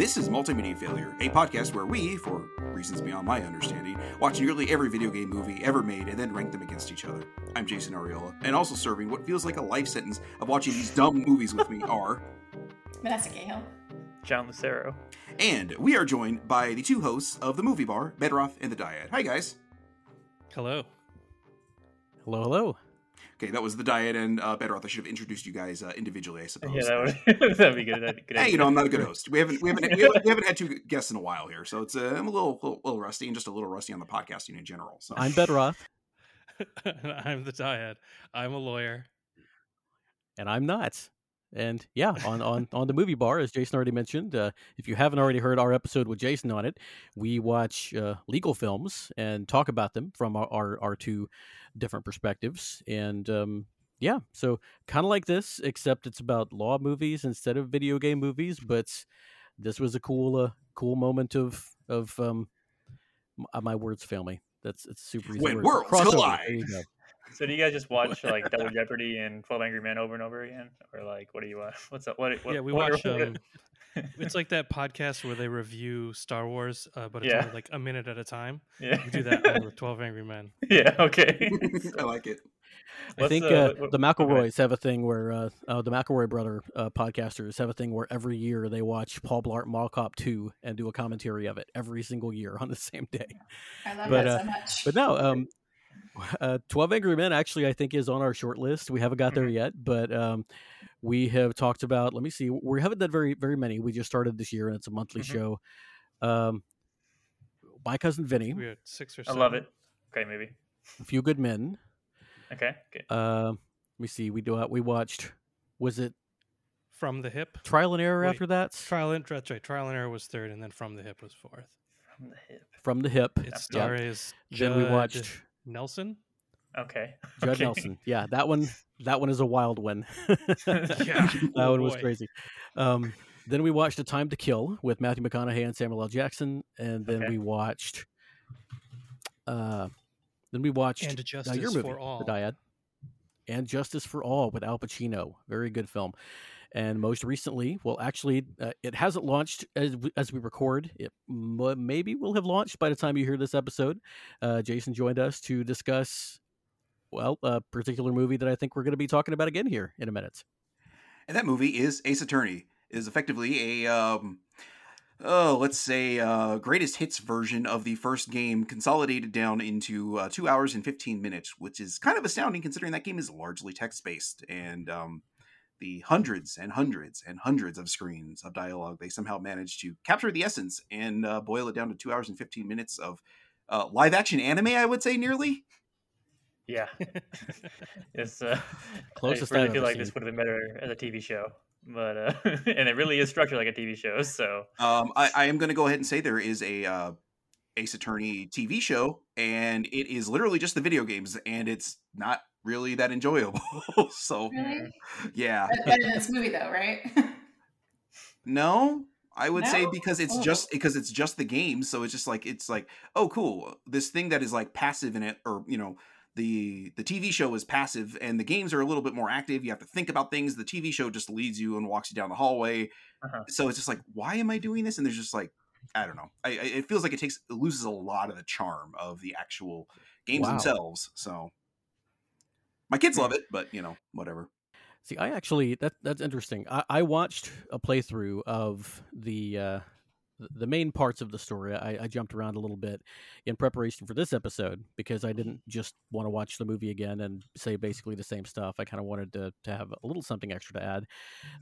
This is Multimedia Failure, a podcast where we, for reasons beyond my understanding, watch nearly every video game movie ever made and then rank them against each other. I'm Jason Arriola, and also serving what feels like a life sentence of watching these dumb movies with me are Vanessa Cahill. John Lucero. And we are joined by the two hosts of the movie bar, Bedroth and the Diad. Hi, guys. Hello. Hello, hello. Okay, that was the Diad and uh, Bedroth. I should have introduced you guys uh, individually, I suppose. Yeah, that would that'd be good. That'd be good. Hey, you know, I'm not a good host. We haven't we haven't we haven't, we haven't had two guests in a while here, so it's uh, I'm a little, little little rusty and just a little rusty on the podcasting in general. So I'm Bedroth, I'm the Diad. I'm a lawyer. and I'm not. And yeah, on, on, on the movie bar, as Jason already mentioned, uh, if you haven't already heard our episode with Jason on it, we watch uh, legal films and talk about them from our, our, our two different perspectives. And um, yeah, so kind of like this, except it's about law movies instead of video game movies. But this was a cool uh, cool moment of of um, uh, my words fail me. That's it's super easy. When word. worlds Crossover. collide. There you go. So do you guys just watch like Double Jeopardy and Twelve Angry Men over and over again, or like what do you watch? What's up? What, what yeah, we what- watch. Um, it's like that podcast where they review Star Wars, uh, but it's Yeah. only like a minute at a time. yeah, We do that all with Twelve Angry Men. yeah, okay. I like it. I What's, think uh, uh, what- what- the okay. McElroys have a thing where uh, uh, the McElroy brother uh, podcasters have a thing where every year they watch Paul Blart Mall Cop 2 and do a commentary of it every single year on the same day. I love But, that uh, so much. But no, um, uh, 12 Angry Men actually I think is on our short list. We haven't got there yet, but um, we have talked about, let me see, we haven't done very, very many. We just started this year and it's a monthly Mhm. show. Um, My Cousin Vinny, We had six or seven. I love it. Okay, maybe. A Few Good Men. Okay, okay. Uh, let me see, we do uh, we watched, was it From the hip. Trial and Error Wait, after that? Trial and that's right. Trial and error was third, and then From the Hip was fourth. From the hip. From the Hip. It Yeah. stars. Then we Judd watched Nelson. Okay. Judd okay. Nelson. Yeah, that one. That one is a wild one. Yeah. that Oh, one was boy. crazy. Um, then we watched A Time to Kill with Matthew McConaughey and Samuel L. Jackson, and then Okay. we watched. Uh, then we watched And uh, Justice your movie, for All. The Diad, and Justice for All with Al Pacino. Very good film. And most recently, well, actually, uh, it hasn't launched as we, as we record. It m- maybe will have launched by the time you hear this episode. Uh, Jason joined us to discuss, well, a particular movie that I think we're going to be talking about again here in a minute. And that movie is Ace Attorney. It is effectively a um oh, let's say uh greatest hits version of the first game consolidated down into uh, 2 hours and 15 minutes, which is kind of astounding considering that game is largely text-based and um the hundreds and hundreds and hundreds of screens of dialogue they somehow managed to capture the essence and uh, boil it down to 2 hours and 15 minutes of uh, live action anime, I would say nearly. Yeah. it's uh, Closest I really feel ever like this would have been better as a TV show, but uh, and it really is structured like a TV show. So Um, I, I am going to go ahead and say there is a uh, Ace Attorney TV show, and it is literally just the video games, and it's not really that enjoyable. so really? yeah, Better better than this movie, though, right? no, I would say because it's Oh. just because it's just the game, so it's just like it's like oh cool, this thing that is like passive in it, or you know. The, the TV show is passive and the games are a little bit more active. You have to think about things. The TV show just leads you and walks you down the hallway. Uh-huh. So it's just like, why am I doing this? And there's just like, I don't know. I, I it feels like it takes it loses a lot of the charm of the actual games Wow. themselves. So my kids love it, but you know, whatever. See, I actually that that's interesting. I, I watched a playthrough of the uh, the main parts of the story. I, I jumped around a little bit in preparation for this episode because I didn't just want to watch the movie again and say basically the same stuff. I kind of wanted to to have a little something extra to add.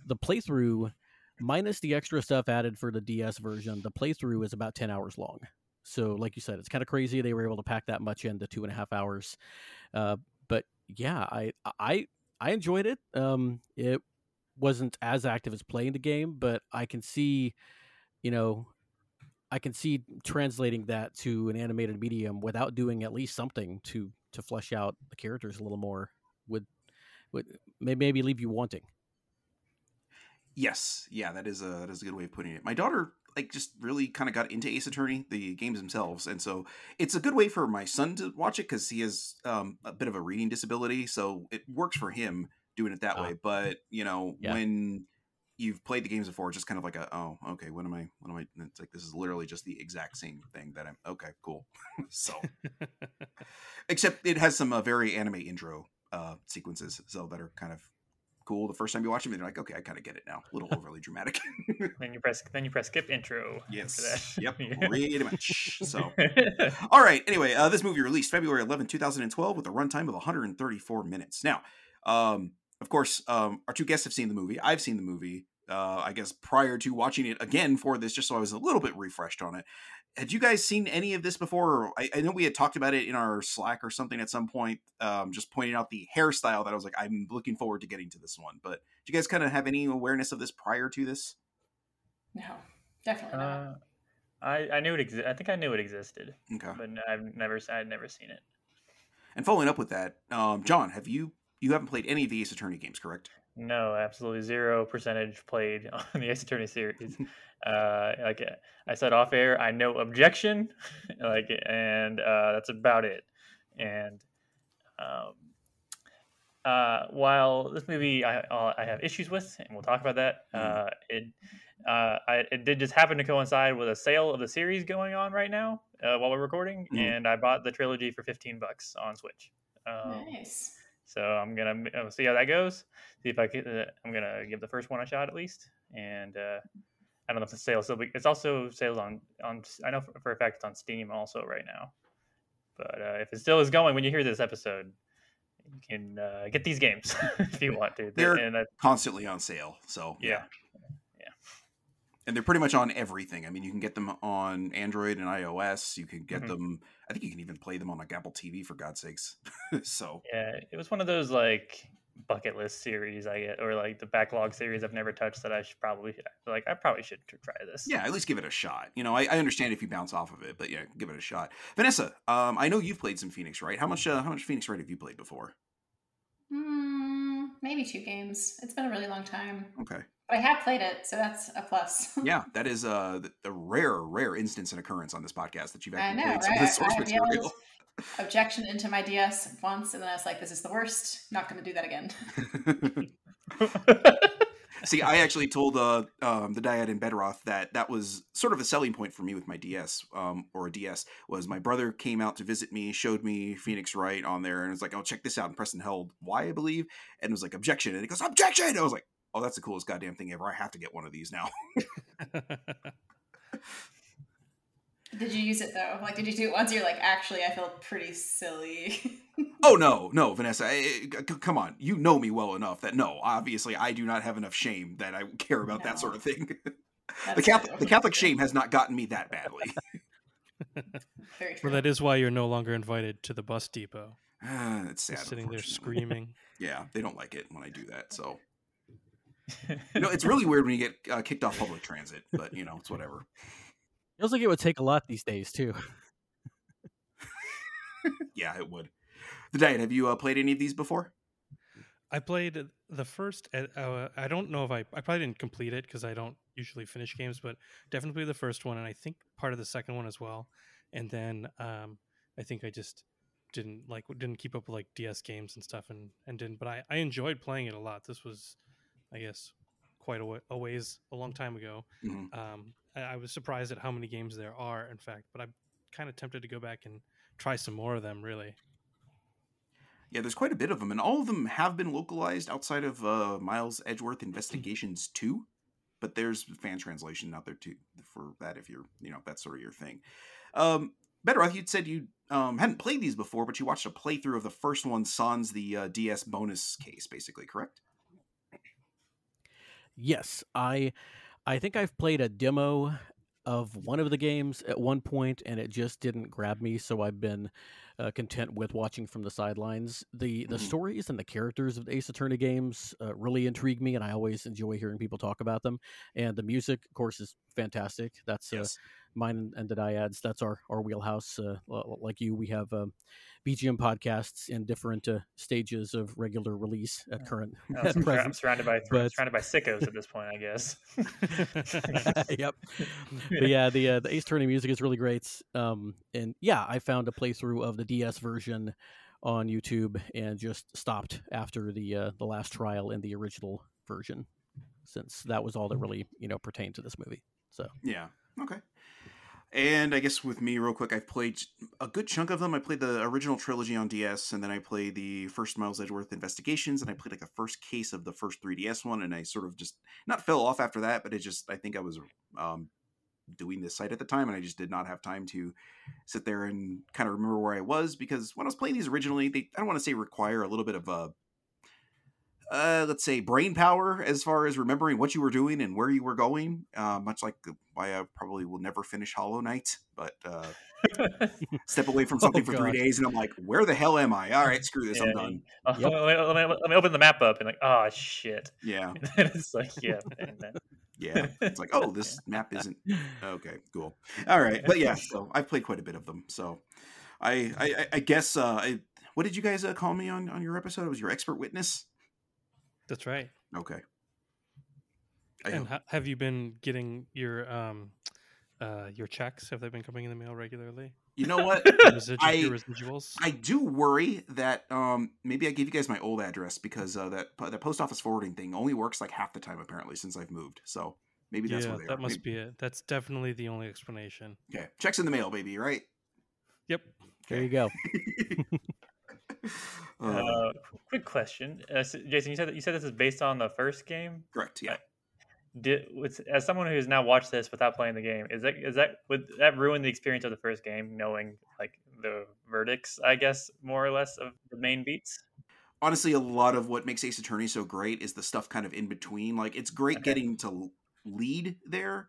The playthrough, minus the extra stuff added for the DS version, the playthrough is about ten hours long. So, like you said, it's kind of crazy they were able to pack that much into two and a half hours. Uh, yeah, I I I enjoyed it. Um, it wasn't as active as playing the game, but I can see, you know, I can see translating that to an animated medium without doing at least something to to flesh out the characters a little more. Would would may- maybe leave you wanting. Yes, yeah, that is a that is a good way of putting it. My daughter like just really kind of got into Ace Attorney, the games themselves, and so it's a good way for my son to watch it because he has um, a bit of a reading disability, so it works for him doing it that Ah. way. But you know, Yeah. when you've played the games before, it's just kind of like a oh okay, what am I? What am I? It's like this is literally just the exact same thing that I'm okay, cool. so except it has some uh, very anime intro uh, sequences, so that are kind of cool. The first time you watch them, you're like, okay, I kind of get it now. A little overly dramatic. Then you press then you press skip intro. yes. Yep. Pretty much. So. All right. Anyway, uh, this movie released February 11, 2012, with a runtime of 134 minutes. Now, um, of course, um, our two guests have seen the movie. I've seen the movie. Uh, I guess prior to watching it again for this, just so I was a little bit refreshed on it. Had you guys seen any of this before? I, I know we had talked about it in our Slack or something at some point, um, just pointing out the hairstyle that I was like, I'm looking forward to getting to this one. But do you guys kind of have any awareness of this prior to this? No, definitely not. Uh, I I knew it existed. I think I knew it existed, Okay. but I've never I'd never seen it. And following up with that, um, John, have you you haven't played any of the Ace Attorney games, correct? No, absolutely zero percentage played on the Ace Attorney series. uh, like uh, I said off air, I know objection, like, and uh, that's about it. And um, uh, while this movie I I have issues with, and we'll talk about that. Mhm. Uh, it uh, I, it did just happen to coincide with a sale of the series going on right now uh, while we're recording, Mhm. and I bought the trilogy for fifteen bucks on Switch. Um, nice. So I'm gonna uh, see how that goes. See if I can. Uh, I'm gonna give the first one a shot at least. And uh, I don't know if it's sales. So it's also sales on on. I know for, for a fact it's on Steam also right now. But uh, if it still is going when you hear this episode, you can uh, get these games if you want to. They're- Constantly on sale, so yeah, and they're pretty much on everything. I mean, you can get them on Android and iOS. You can get Mhm. them. I think you can even play them on like Apple TV for God's sakes. so yeah, it was one of those like bucket list series I get, or like the backlog series I've never touched that I should probably like. I probably should try this. yeah, at least give it a shot. You know, I, I understand if you bounce off of it, but yeah, give it a shot. Vanessa, um, I know you've played some Phoenix, right? How much? Uh, how much Phoenix Wright have you played before? Hmm, maybe two games. It's been a really long time. Okay, But I have played it, so that's a plus. yeah, that is uh, the, rare, rare instance and occurrence on this podcast that you've I actually know, played some of the source material. objection into my DS once, and then I was like, "This is the worst. Not going to do that again." See, I actually told uh, um, the Diad in Bedroth that that was sort of a selling point for me with my DS um, or a DS. Was my brother came out to visit me, showed me Phoenix Wright on there, and was like, "Oh, check this out!" And Preston held Y, I believe, and it was like, "Objection!" And he goes, "Objection!" I was like, "Oh, that's the coolest goddamn thing ever! I have to get one of these now." Did you use it though? Like, did you do it once? You're like, actually, I feel pretty silly. oh no, no, Vanessa, I- I- c- come on, you know me well enough that no, obviously, I do not have enough shame that I care about that sort of thing. the Catholic, the Catholic shame has not gotten me that badly. Very true. well, that is why you're no longer invited to the bus depot. Ah, it's sad. Just sitting there screaming. Yeah, they don't like it when I do that. So, you know, it's really weird when you get uh, kicked off public transit, but you know, it's whatever. Feels like it would take a lot these days too. Yeah, it would. The Diad. Have you uh, played any of these before? I played the first. uh, Uh, I don't know if I. I probably didn't complete it because I don't usually finish games, but definitely the first one, and I think part of the second one as well. And then um, I think I just didn't like didn't keep up with like DS games and stuff, and and didn't. But I I enjoyed playing it a lot. This was, I guess, quite a, a ways a long time ago. Mhm. Um, I, I was surprised at how many games there are. In fact, but I'm kind of tempted to go back and try some more of them. Really. Yeah, there's quite a bit of them, and all of them have been localized outside of uh, Miles Edgeworth Investigations 2. But there's fan translation out there too for that if you're, you know, that's sort of your thing. Um, Bedroth, you'd said you um, hadn't played these before, but you watched a playthrough of the first one, Sans the uh, DS bonus case, basically, correct? Yes, I I think I've played a demo of one of the games at one point and it just didn't grab me so I've been uh, content with watching from the sidelines. The the Mhm. stories and the characters of the Ace Attorney games uh, really intrigue me and I always enjoy hearing people talk about them and the music of course is fantastic. That's uh, mine and the Diad's that's our our wheelhouse uh, like you we have um, bgm podcasts in different uh, stages of regular release at current I'm, at sur- I'm surrounded by but- surrounded by sickos at this point, I guess. yep but yeah the uh, the ace attorney music is really great um and yeah i found a playthrough of the ds version on youtube and just stopped after the uh the last trial in the original version since that was all that really you know pertained to this movie. So Yeah. Okay. And I guess with me, real quick, I've played a good chunk of them. I played the original trilogy on DS, and then I played the first Miles Edgeworth Investigations, and I played like the first case of the first 3DS one, and I sort of just not fell off after that, but it just I think I was um, doing this site at the time, and I just did not have time to sit there and kind of remember where I was because when I was playing these originally, they I don't want to say require a little bit of a uh, let's say brain power as far as remembering what you were doing and where you were going. Uh, much like why I probably will never finish Hollow Knight, but uh, step away from something Oh, for three days and I'm like, where the hell am I? All right, screw this, I'm done. Oh, Yep. let, me, let, me, open the map up and like, oh shit. Yeah, And it's like, yeah. Yeah. It's like, oh, this map isn't okay. Cool. All right, but yeah, so I've played quite a bit of them. So I, I, I- I guess, uh, I, what did you guys uh, call me on on your episode? It was your expert witness. That's right. Okay. I, And ha- have you been getting your um, uh, your checks? Have they been coming in the mail regularly? you know what? Your, I- your residuals. I do worry that um, maybe I gave you guys my old address because uh, that that post office forwarding thing only works like half the time apparently since I've moved. So maybe that's yeah, where they that are. must Maybe- be it. That's definitely the only explanation. okay. Checks in the mail, baby. Right? Yep. there you go. Uh, uh, quick question, uh, s- Jason. You said that you said this is based on the first game. correct. Yeah. Did as someone who's now watched this without playing the game, is that is that would that ruin the experience of the first game, knowing like the verdicts, I guess, more or less of the main beats? honestly a lot of what makes ace attorney so great is the stuff kind of in between like it's great Okay. getting to lead there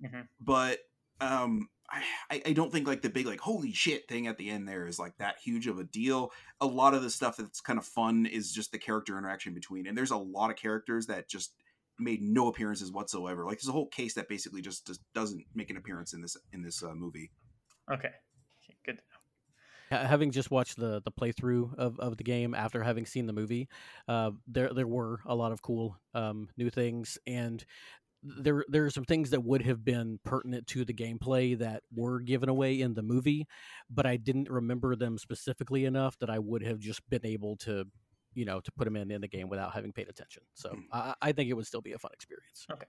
Mhm. but um I, I- I don't think like the big like holy shit thing at the end there is like that huge of a deal a lot of the stuff that's kind of fun is just the character interaction between and there's a lot of characters that just made no appearances whatsoever like there's a whole case that basically just, just doesn't make an appearance in this in this uh, movie Okay, Okay, good. to know. Ha- having just watched the the playthrough of, of the game after having seen the movie, uh, there there were a lot of cool um, new things, and there there are some things that would have been pertinent to the gameplay that were given away in the movie, but I didn't remember them specifically enough that I would have just been able to, you know, to put them in in the game without having paid attention. So Mm. I, I think it would still be a fun experience. Okay.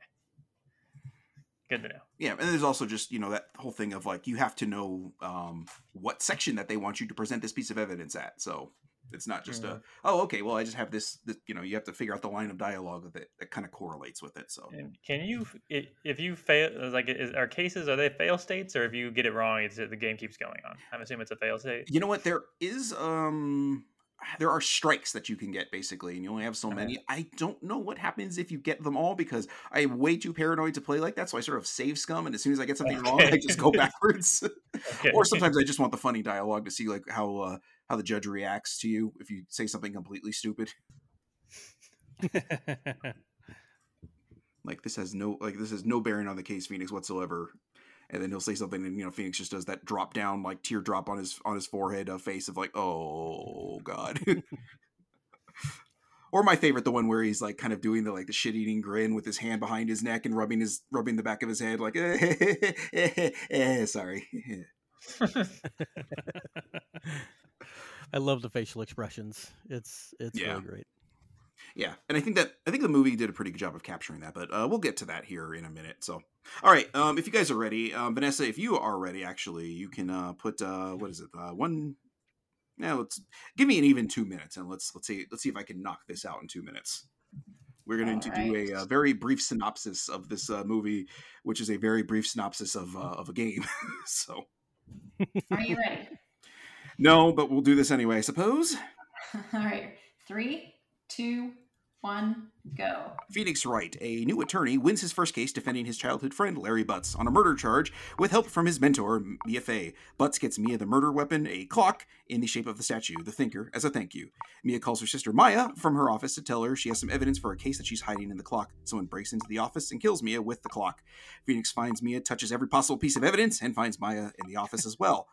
Good to know. Yeah, and there's also just you know that whole thing of like you have to know um, what section that they want you to present this piece of evidence at. So it's not just a oh okay, well I just have this, this you know you have to figure out the line of dialogue with it that kind of correlates with it. So And can you, if you fail, like, is, are cases are they fail states, or if you get it wrong, it's the game keeps going on? I'm assuming it's a fail state. you know what there is um there are strikes that you can get basically and you only have so Okay. many i don't know what happens if you get them all because i am way too paranoid to play like that so i sort of save scum and as soon as i get something wrong i just go backwards Okay. or sometimes I just want the funny dialogue to see like how uh, how the judge reacts to you if you say something completely stupid. Like this has no like this has no bearing on the case Phoenix whatsoever. And then he'll say something, and you know Phoenix just does that drop down like teardrop on his on his forehead uh, face of like oh god. or my favorite, the one where he's like kind of doing the like the shit eating grin with his hand behind his neck and rubbing his rubbing the back of his head like eh, sorry. I love the facial expressions. It's it's Yeah. really great. Yeah, and I think that I think the movie did a pretty good job of capturing that, but uh, we'll get to that here in a minute. So, all right, um, if you guys are ready, um, Vanessa, if you are ready, actually, you can uh, put uh, what is it? Uh, one. Now let's give me an even two minutes, and let's let's see let's see if I can knock this out in two minutes. We're going to do Alright. a, uh very brief synopsis of this uh, movie, which is a very brief synopsis of uh, of a game. so Are you ready? No, but we'll do this anyway, I suppose. All right. Three, two, one, go. Phoenix Wright, a new attorney, wins his first case defending his childhood friend Larry Butts on a murder charge with help from his mentor, Mia Fey. Butts gets Mia the murder weapon, a clock, in the shape of the statue, the Thinker, as a thank you. Mia calls her sister Maya from her office to tell her she has some evidence for a case that she's hiding in the clock. Someone breaks into the office and kills Mia with the clock. Phoenix finds Mia, touches every possible piece of evidence, and finds Maya in the office as well.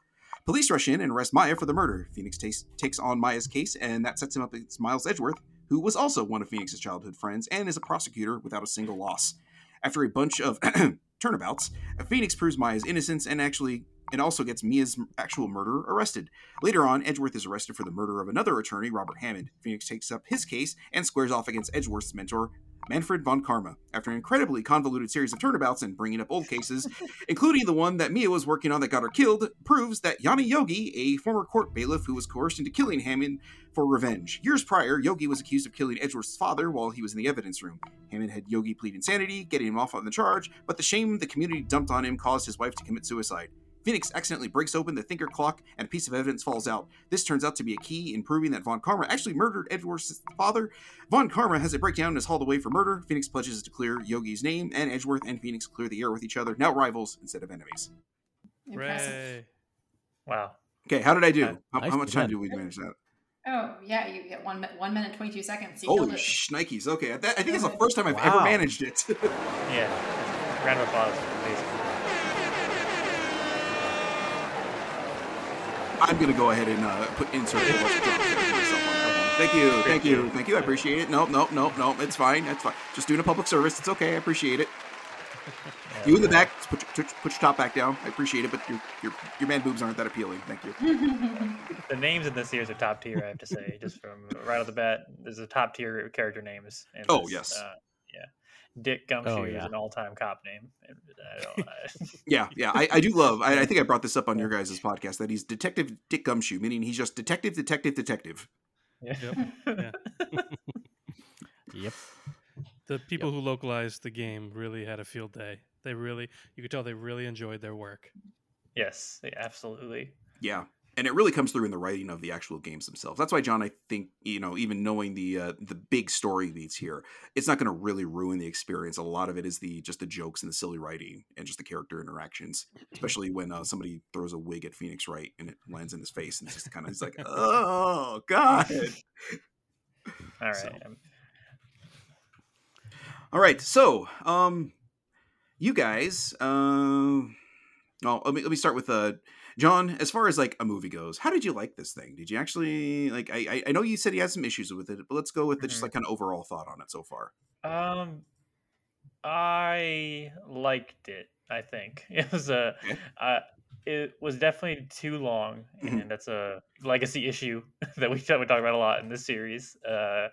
Police rush in and arrest Maya for the murder. Phoenix takes, takes on Maya's case, and that sets him up against Miles Edgeworth, who was also one of Phoenix's childhood friends and is a prosecutor without a single loss. After a bunch of turnabouts, Phoenix proves Maya's innocence and actually and also gets Mia's actual murderer arrested. Later on, Edgeworth is arrested for the murder of another attorney, Robert Hammond. Phoenix takes up his case and squares off against Edgeworth's mentor, Manfred von Karma. After an incredibly convoluted series of turnabouts and bringing up old cases, including the one that Mia was working on that got her killed, proves that Yanni Yogi, a former court bailiff who was coerced into killing Hammond for revenge. Years prior, Yogi was accused of killing Edgeworth's father while he was in the evidence room. Hammond had Yogi plead insanity, getting him off on the charge, but the shame the community dumped on him caused his wife to commit suicide. Phoenix accidentally breaks open the thinker clock and a piece of evidence falls out. This turns out to be a key in proving that Von Karma actually murdered Edgeworth's father. Von Karma has a breakdown and is hauled away for murder. Phoenix pledges to clear Yogi's name, and Edgeworth and Phoenix clear the air with each other, now rivals instead of enemies. Impressive. Hooray. Wow. Okay, how did I do? Uh, how, nice how much time done. do we manage that? Oh yeah, you get one one minute twenty two seconds. You Holy killed shnikes. Okay, that, I think it's the first time I've ever managed it. Yeah. Round of applause, basically. I'm going to go ahead and uh, put insert the watch drop there for myself on that one. Thank you, thank you, thank you. I appreciate it. Nope, nope, nope, nope. It's fine. It's fine. Just doing a public service. It's okay. I appreciate it. Yeah. You in the back, put your, put put your top back down. I appreciate it, but your your your man boobs aren't that appealing. Thank you. The names in this series are top tier, I have to say. just from right off the bat, there's a top tier character names. in Oh, this, yes. Uh, yeah. Dick Gumshoe Oh, is an all time cop name. I don't, I, Yeah, yeah. I, I do love. I, I think I brought this up on your guys' podcast that he's Detective Dick Gumshoe, meaning he's just detective, detective, detective. yeah. Yeah. Yep. The people who localized the game really had a field day. They really, you could tell they really enjoyed their work. yes, yeah, absolutely. Yeah, and it really comes through in the writing of the actual games themselves. That's why John, I think you know, even knowing the uh, the big story beats here, it's not going to really ruin the experience. A lot of it is the just the jokes and the silly writing and just the character interactions, especially when uh, somebody throws a wig at Phoenix Wright and it lands in his face, and it's just kind of he's like, oh god. All right. So- um, All right, so um, you guys, um, well, let me let me start with uh, John. As far as like a movie goes, how did you like this thing? Did you actually like? I I, know you said he had some issues with it, but let's go with the, just like of overall thought on it so far. Um, I liked it. I think it was a. Okay. Uh, it was definitely too long, Mhm. and that's a legacy issue that we we talk about a lot in this series. Uh,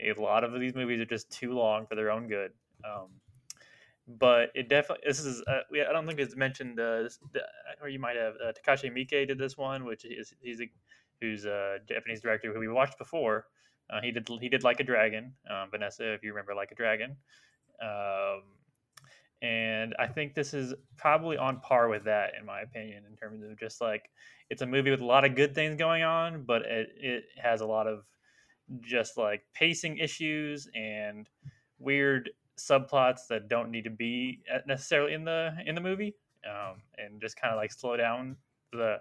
a lot of these movies are just too long for their own good. Um, but it definitely this is uh, I don't think it's mentioned uh, this, or you might have uh, Takashi Miike did this one, which is he's a who's a Japanese director who we watched before. Uh, he did he did Like a Dragon, um, Vanessa, if you remember Like a Dragon. Um, and I think this is probably on par with that, in my opinion, in terms of just like it's a movie with a lot of good things going on, but it, it has a lot of just like pacing issues and weird subplots that don't need to be necessarily in the in the movie, um, and just kind of like slow down the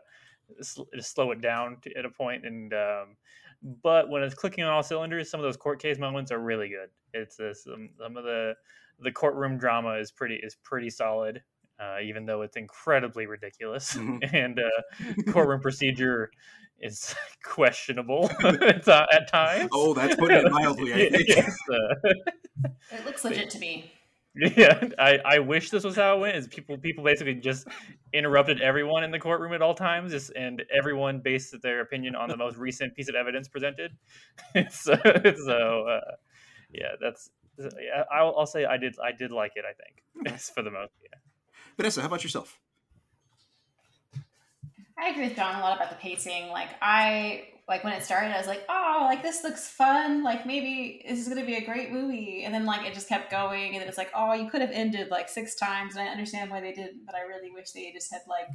just slow it down to, at a point and um, but when it's clicking on all cylinders some of those court case moments are really good it's this um, some of the the courtroom drama is pretty is pretty solid uh, even though it's incredibly ridiculous Mhm. and uh, courtroom procedure is questionable at, ti- at times Oh, that's putting it mildly. I think. yes, uh, It looks legit to me. yeah, I, I wish this was how it went. Is people people basically just interrupted everyone in the courtroom at all times, just, and everyone based their opinion on the most recent piece of evidence presented. so so uh, yeah, that's yeah. I'll, I'll say I did I did like it. I think for the most. Yeah. Vanessa, how about yourself? I agree with John a lot about the pacing. Like I like when it started, I was like, oh, like this looks fun. Like maybe this is gonna be a great movie. And then like it just kept going, and then it's like, oh, you could have ended like six times, and I understand why they didn't, but I really wish they just had like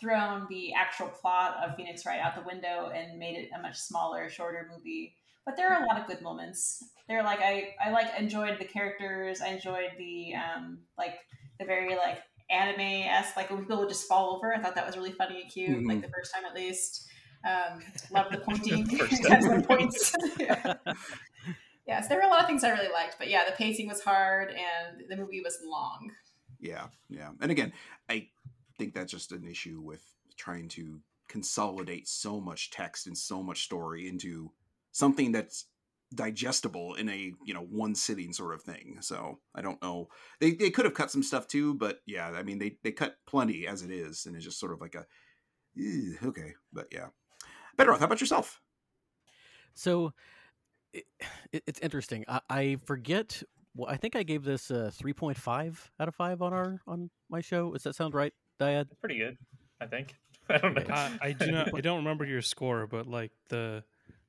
thrown the actual plot of Phoenix Wright out the window and made it a much smaller, shorter movie. But there are a lot of good moments. They're like I I like enjoyed the characters. I enjoyed the um like the very like anime esque, like when people would just fall over. I thought that was really funny and cute, Mhm. like the first time at least. Um, love the pointing. The points. yeah. Yes, there were a lot of things I really liked, but yeah, the pacing was hard and the movie was long. Yeah, yeah. And again, I think that's just an issue with trying to consolidate so much text and so much story into something that's digestible in a you know one sitting sort of thing so i don't know they, they could have cut some stuff too but yeah i mean they they cut plenty as it is and it's just sort of like a "Eh, okay but yeah Bedroth how about yourself So it, it- it's interesting. I, I forget well, I think I gave this a three point five out of five on our on my show. Does that sound right, Diad? Pretty good, I think. I don't know. Uh, I do not. I don't remember your score, but like the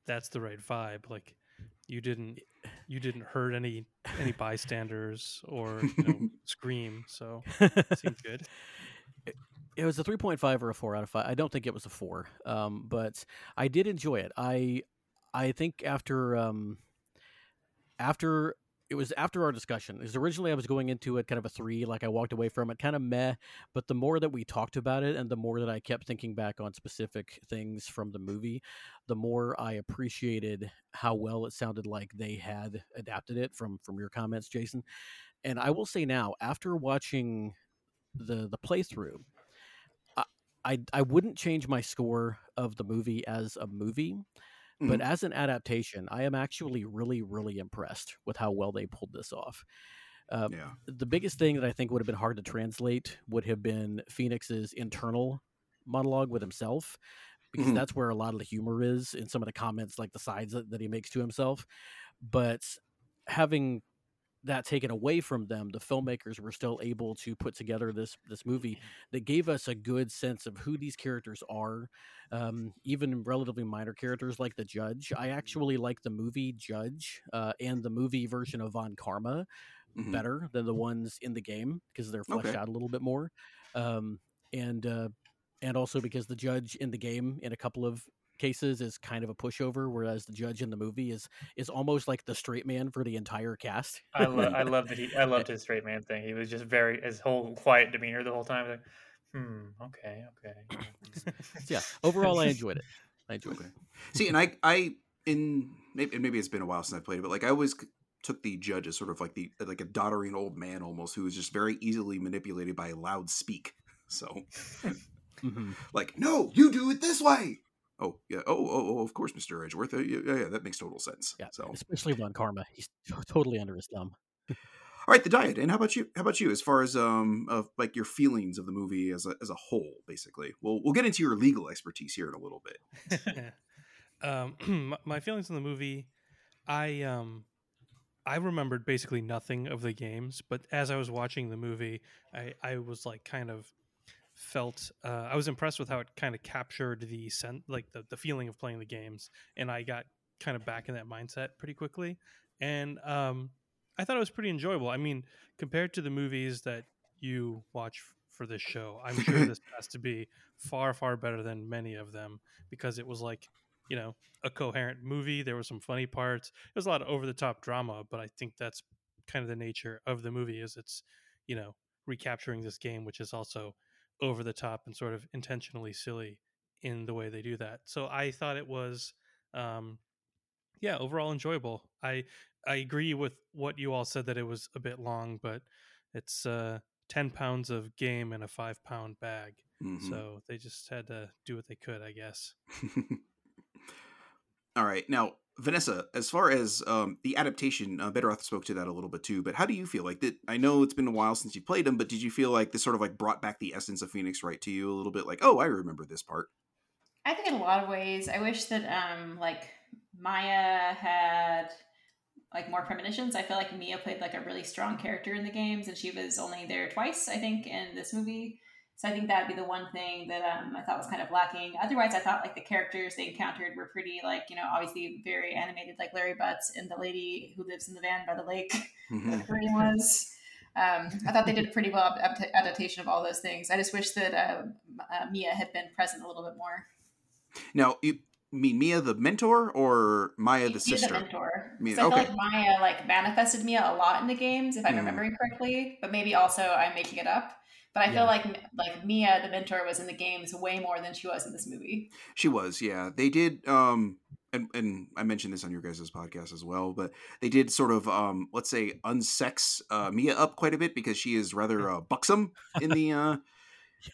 that's the right vibe. Like you didn't you didn't hurt any any bystanders or you know, scream, so it seemed good. it was a 3.5 or a 4 out of 5 i don't think it was a 4 um, but i did enjoy it i i think after um, after it was after our discussion because originally i was going into it kind of a 3 like i walked away from it kind of meh but the more that we talked about it and the more that i kept thinking back on specific things from the movie the more i appreciated how well it sounded like they had adapted it from from your comments jason. And i will say now after watching the the playthrough I I wouldn't change my score of the movie as a movie, but as an adaptation, I am actually really really impressed with how well they pulled this off. Um, yeah. the biggest thing that I think would have been hard to translate would have been Phoenix's internal monologue with himself, because Mhm. that's where a lot of the humor is in some of the comments, like the sides that, that he makes to himself. But having that taken away from them, the filmmakers were still able to put together this this movie that gave us a good sense of who these characters are, um, even relatively minor characters like the judge. I actually like the movie Judge uh, and the movie version of Von Karma Mhm. better than the ones in the game because they're fleshed Okay. out a little bit more, um, and uh, and also because the judge in the game in a couple of cases is kind of a pushover, whereas the judge in the movie is is almost like the straight man for the entire cast. I love I love that he I loved his straight man thing. He was just very his whole quiet demeanor the whole time. Like, hmm, okay, okay. So, yeah, overall, I enjoyed it. I enjoyed Okay. it. See, and I, I, in maybe, maybe it's been a while since I played it, but like I always took the judge as sort of like the like a doddering old man almost who was just very easily manipulated by loud speak. So, Mhm. like, no, you do it this way. Oh yeah. Oh oh oh. Of course, Mister Edgeworth. Uh, yeah, yeah, that makes total sense. Yeah, So, especially Von Karma, he's totally under his thumb. All right, the Diad. And how about you? How about you? As far as um of like your feelings of the movie as a as a whole, basically. We'll we'll get into your legal expertise here in a little bit. um, my- my feelings on the movie, I um, I remembered basically nothing of the games, but as I was watching the movie, I I was like kind of felt uh, I was impressed with how it kind of captured the sen- like the the feeling of playing the games, and I got kind of back in that mindset pretty quickly, and um, I thought it was pretty enjoyable. I mean, compared to the movies that you watch f- for this show, I'm sure this has to be far far better than many of them because it was like you know a coherent movie. There were some funny parts. There's a lot of over the top drama but i think that's kind of the nature of the movie is it's you know recapturing this game which is also over the top and sort of intentionally silly in the way they do that so i thought it was um yeah overall enjoyable i i agree with what you all said that it was a bit long but it's uh 10 pounds of game in a five pound bag Mhm. so they just had to do what they could i guess All right. Now, Vanessa, as far as um, the adaptation, uh, Bedroth spoke to that a little bit too, but how do you feel? Like, that? I know it's been a while since you played them, but did you feel like this sort of like brought back the essence of Phoenix Wright to you a little bit? Like, oh, I remember this part. I think in a lot of ways, I wish that um like Maya had like more premonitions. I feel like Mia played like a really strong character in the games, and she was only there twice, I think, in this movie. So I think that'd be the one thing that um, I thought was kind of lacking. Otherwise, I thought like the characters they encountered were pretty like you know obviously very animated, like Larry Butts and the lady who lives in the van by the lake. Her was. Um, I thought they did a pretty well adaptation of all those things. I just wish that uh, uh, Mia had been present a little bit more. Now, you mean Mia the mentor or Maya the Mia sister? the mentor. Mia- so I feel okay. like Maya like manifested Mia a lot in the games, if I'm Mm. remembering correctly. But maybe also I'm making it up. But I Yeah. feel like like Mia the mentor was in the games way more than she was in this movie. She was, yeah. They did, um, and and I mentioned this on your guys' podcast as well, but they did sort of, um, let's say, unsex uh, Mia up quite a bit because she is rather uh, buxom in the, uh,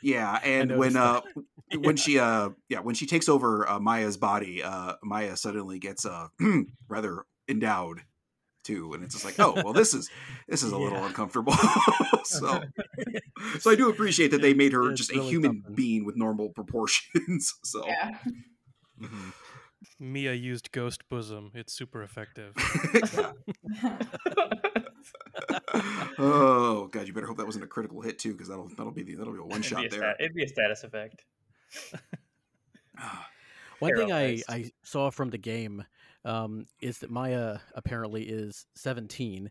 yeah. And when noticed uh, when she uh, yeah, when she takes over uh, Maya's body, uh, Maya suddenly gets uh, rather endowed too, and it's just like, oh, well, this is this is a little Yeah. uncomfortable. so, so I do appreciate that they made her It's just a human something. being with normal proportions. so. Yeah. Mhm. Mia used Ghost Bosom. It's super effective. Oh god, you better hope that wasn't a critical hit too, because that'll that'll be the that'll be a one It'd shot a there. stat- it'd be a status effect. Ah, One thing I, Hero-based. I saw from the game um, is that Maya apparently is 17,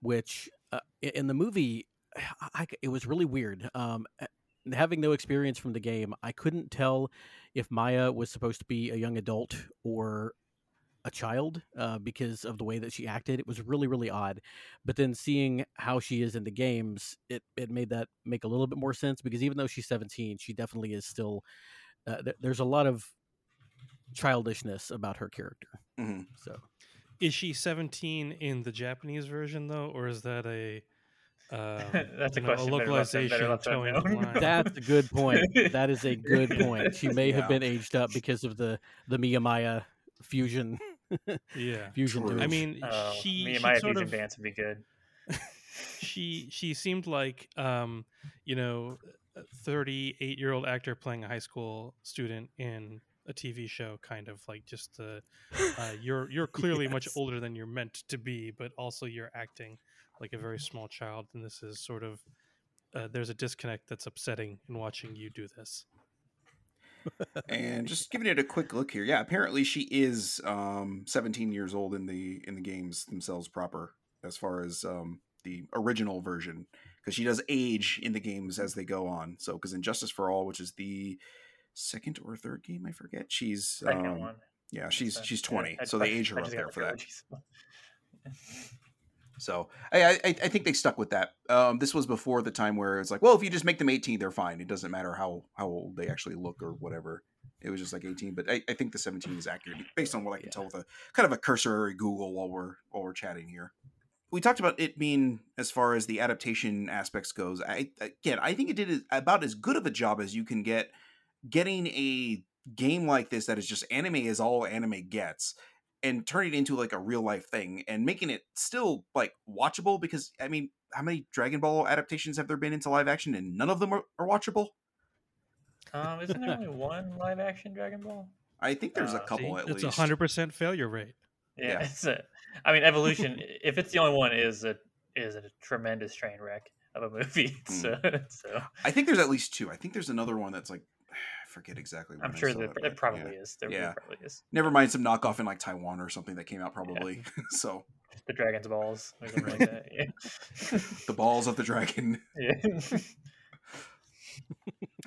which uh, in the movie, I, it was really weird. Um, having no experience from the game, I couldn't tell if Maya was supposed to be a young adult or a child uh, because of the way that she acted. It was really, really odd. But then seeing how she is in the games, it, it made that make a little bit more sense because even though she's 17, she definitely is still. Uh, th- there's a lot of childishness about her character. Mhm. So Is she 17 in the Japanese version though, or is that a um, That's a you know, question better left- localization left toeing the line? that's a good point. That is a good point. She may Yeah. have been aged up because of the the Miyamaya fusion yeah. fusion. True. I mean, Oh, she, me she sort fusion of dance would be good. she she seemed like um you know 38 year old actor playing a high school student in a tv show kind of like just the uh, you're you're clearly much older than you're meant to be but also you're acting like a very small child and this is sort of uh, there's a disconnect that's upsetting in watching you do this and just giving it a quick look here. Yeah, apparently she is um 17 years old in the in the games themselves proper, as far as um the original version, because she does age in the games as they go on. So, because in Justice for All, which is the second or third game, I forget, she's Second um, one. yeah, she's So, she's 20, I- so they age her I up there for that. So I, I I think they stuck with that. Um, this was before the time where it's like, well, if you just make them 18, they're fine. It doesn't matter how how old they actually look or whatever. It was just like 18, but I, I think the 17 is accurate based on what I can Yeah. tell with a kind of a cursory Google while we're while we're chatting here. We talked about it being as far as the adaptation aspects goes. I again, I think it did about as good of a job as you can get getting a game like this that is just anime is all anime gets and turning it into like a real life thing and making it still like watchable because I mean, how many Dragon Ball adaptations have there been into live action and none of them are, are watchable? Um, isn't there only one live action Dragon Ball? I think there's a Uh, couple See? at it's least. a 100% failure rate Yeah, Yeah. it's a. I mean, Evolution. if it's the only one, is a is a tremendous train wreck of a movie. So, so I think there's at least two. I think there's another one that's like I forget exactly. I'm sure that but it probably yeah. is. There Yeah. probably is. Never mind some knockoff in like Taiwan or something that came out probably. so The Dragon's balls like that. Yeah. the balls of the dragon. yeah.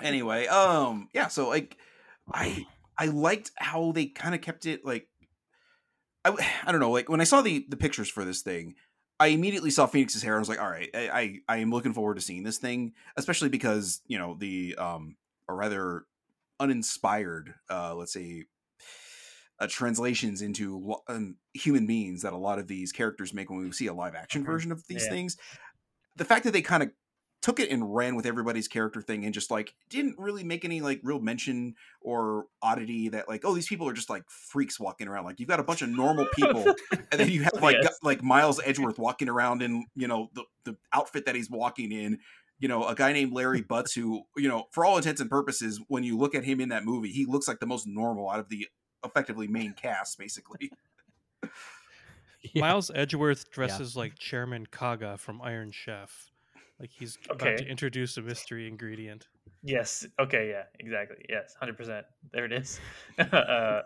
anyway, um, yeah. So like, I I liked how they kind of kept it like, I I don't know. Like when I saw the the pictures for this thing, I immediately saw Phoenix's hair. I was like, all right, I I, I am looking forward to seeing this thing, especially because you know the um or rather uninspired, uh, let's say. Uh, translations into lo- um, human beings that a lot of these characters make when we see a live action Mhm. version of these Yeah. things. The fact that they kind of took it and ran with everybody's character thing and just like didn't really make any like real mention or oddity that like oh these people are just like freaks walking around like you've got a bunch of normal people and then you have like Yes. like Miles Edgeworth walking around in you know the the outfit that he's walking in you know a guy named Larry Butts who you know for all intents and purposes when you look at him in that movie he looks like the most normal out of the effectively main cast basically Yeah. Miles Edgeworth dresses like Chairman Kaga from Iron Chef. Like he's about to introduce a mystery ingredient. Yes. Okay. Yeah. Exactly. Yes. Hundred percent. There it is. uh,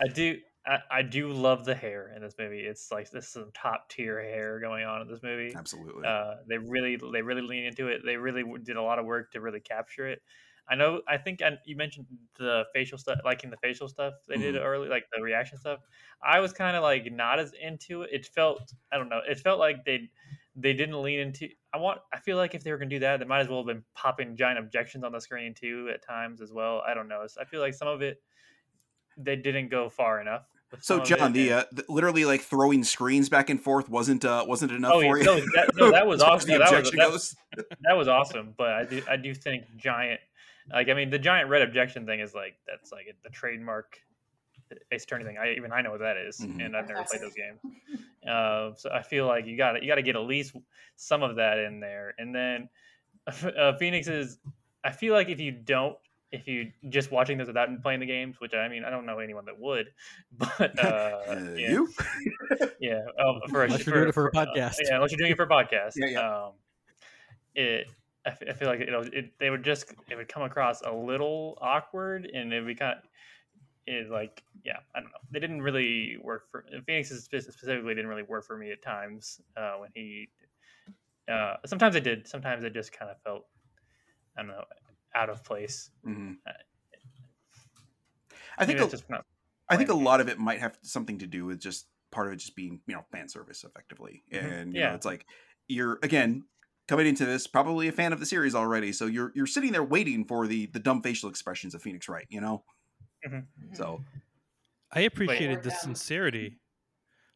I do. I, I do love the hair in this movie. It's like this is some top tier hair going on in this movie. absolutely Uh, they really they really lean into it. They really did a lot of work to really capture it. I know. I think I, you mentioned the facial stuff, liking the facial stuff they did early, like the reaction stuff. I was kind of like not as into it. It felt I don't know. It felt like they they didn't lean into. I want. I feel like if they were gonna do that, they might as well have been popping giant objections on the screen too at times as well. I don't know. I feel like some of it they didn't go far enough. With some so of John it, the, uh, the literally like throwing screens back and forth wasn't uh wasn't enough Oh, for yeah, you no, that- no, that was As far as awesome. the That was- that- goes that was awesome. But I do I do think giant like I mean the giant red objection thing is like that's like the trademark Ace Attorney thing. I even I know what that is, Mhm. and I've never played those games. Uh, so I feel like you got to you got to get at least some of that in there, and then uh, Phoenix is. I feel like if you don't if you just watching this without playing the games, which I mean I don't know anyone that would, but uh, Uh, yeah, You? yeah, oh, for a, Unless you're doing it for a uh, podcast. yeah, unless you're doing it for a podcast, Yeah, yeah. Um, it I, f- I feel like you know it, they would just it would come across a little awkward, and it would be kind of it like yeah I don't know they didn't really work for Phoenix specifically didn't really work for me at times uh, when he uh, sometimes it did sometimes it just kind of felt I don't know out of place. Mhm. Uh, I think Maybe a, just not I think a lot of it might have something to do with just part of it just being you know fan service effectively, Mhm. and you Yeah. know it's like you're again coming into this probably a fan of the series already, so you're you're sitting there waiting for the the dumb facial expressions of Phoenix Wright, you know. So I appreciated the Or, um, sincerity.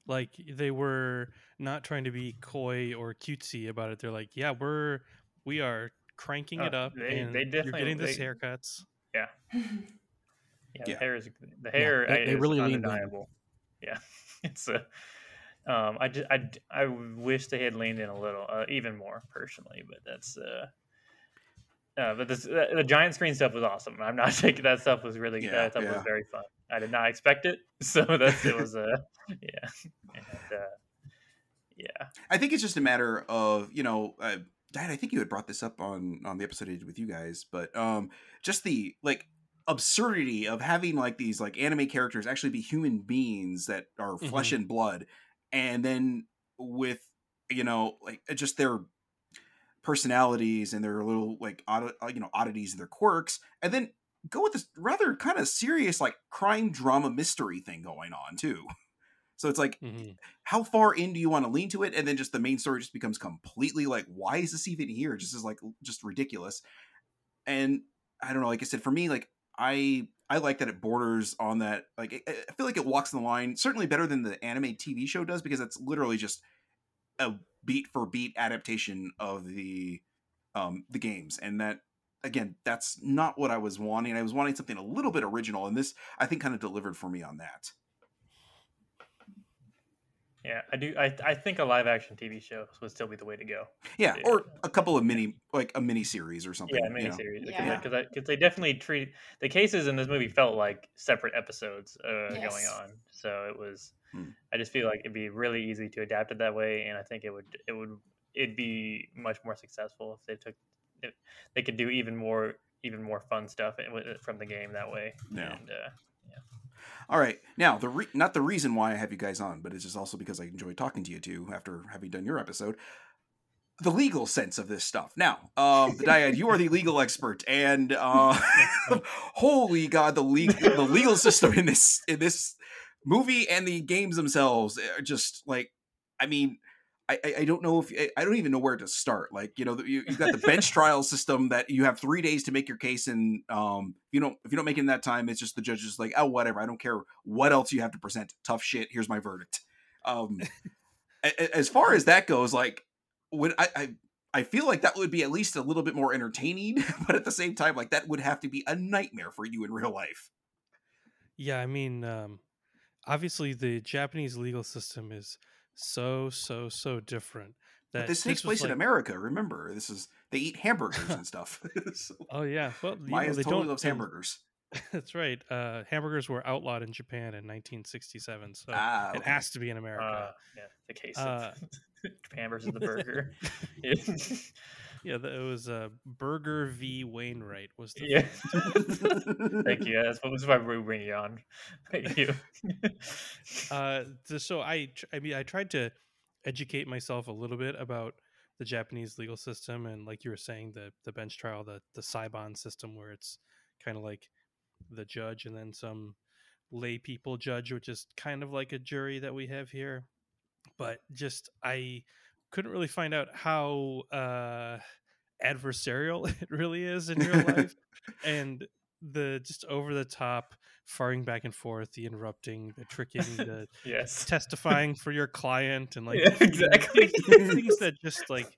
Like they were not trying to be coy or cutesy about it. They're like, yeah, we're we are cranking it Oh, up, they- and they you're definitely- getting this haircuts. yeah, Yeah. the hair is the hair they- they is really undeniable. Yeah, it's a. Um, I just I, d- I wish they had leaned in a little, uh, even more personally, but that's uh. Uh, but this uh, the giant screen stuff was awesome. I'm not taking that stuff was really Yeah, that stuff yeah. was very fun. I did not expect it, so that's it was uh yeah and uh, yeah I think it's just a matter of you know, Dad. I think you had brought this up on on the episode I did with you guys, but um, just the like absurdity of having like these like anime characters actually be human beings that are flesh and blood, and then with you know like uh, just their personalities and their little like odd, uh, you know oddities and their quirks, and then go with this rather kind of serious like crime drama mystery thing going on too. So it's like mm-hmm. how far in do you want to lean to it? And then just the main story just becomes completely like why is this even here? Just is like just ridiculous. And i don't know like i said for me like i i like that it borders on that like i I feel like it walks the line certainly better than the anime tv show does because it's literally just a beat for beat adaptation of the um the games. And that again that's not what i was wanting. I was wanting something a little bit original and this i think kind of delivered for me on that yeah I do I I think a live action TV show would still be the way to go. Yeah, Yeah. or a couple of mini, like a mini series or something. Yeah, you know. miniseries. Yeah. Because because they definitely treat the cases in this movie felt like separate episodes uh, going on. So it was. Hmm. I just feel like it'd be really easy to adapt it that way, and I think it would it would it'd be much more successful if they took if they could do even more even more fun stuff i- with it from the game that way. Yeah. And, uh, All right, now the re- not the reason why I have you guys on, but it's just also because I enjoy talking to you two after having done your episode. The legal sense of this stuff. Now, um, the Diad, you are the legal expert, and uh, holy God, the legal the legal system in this in this movie and the games themselves are just like, I mean, I, I- don't know if I don't even know where to start. Like, you know, you, you've got the bench trial system that you have three days to make your case, and um, if you don't if you don't make it in that time, it's just the judge is like, oh, whatever. I don't care what else you have to present. Tough shit. Here's my verdict. Um, as far as that goes, like, when I, I I feel like that would be at least a little bit more entertaining, but at the same time, like that would have to be a nightmare for you in real life. Yeah, I mean, um, obviously the Japanese legal system is so so so different. That But this takes was place in America. Remember, this is they eat hamburgers and stuff. So, Oh yeah, well, you Maya know, they totally don't. loves hamburgers. That's right. Uh, hamburgers were outlawed in Japan in 1967, so ah, it has to be in America. uh, yeah, the case Uh, of Japan versus the burger. Yeah. it was uh, Burger v. Wainwright was the yeah. Thank you. That's what this is why we bring you on. Thank you. uh so i i mean i tried to educate myself a little bit about the japanese legal system and like you were saying the the bench trial the the saiban system where it's kind of like the judge and then some lay people judge which is kind of like a jury that we have here but just i couldn't really find out how uh adversarial it really is in real life and the just over the top firing back and forth the interrupting the tricking the yes. testifying for your client and like Yeah, exactly. things that just like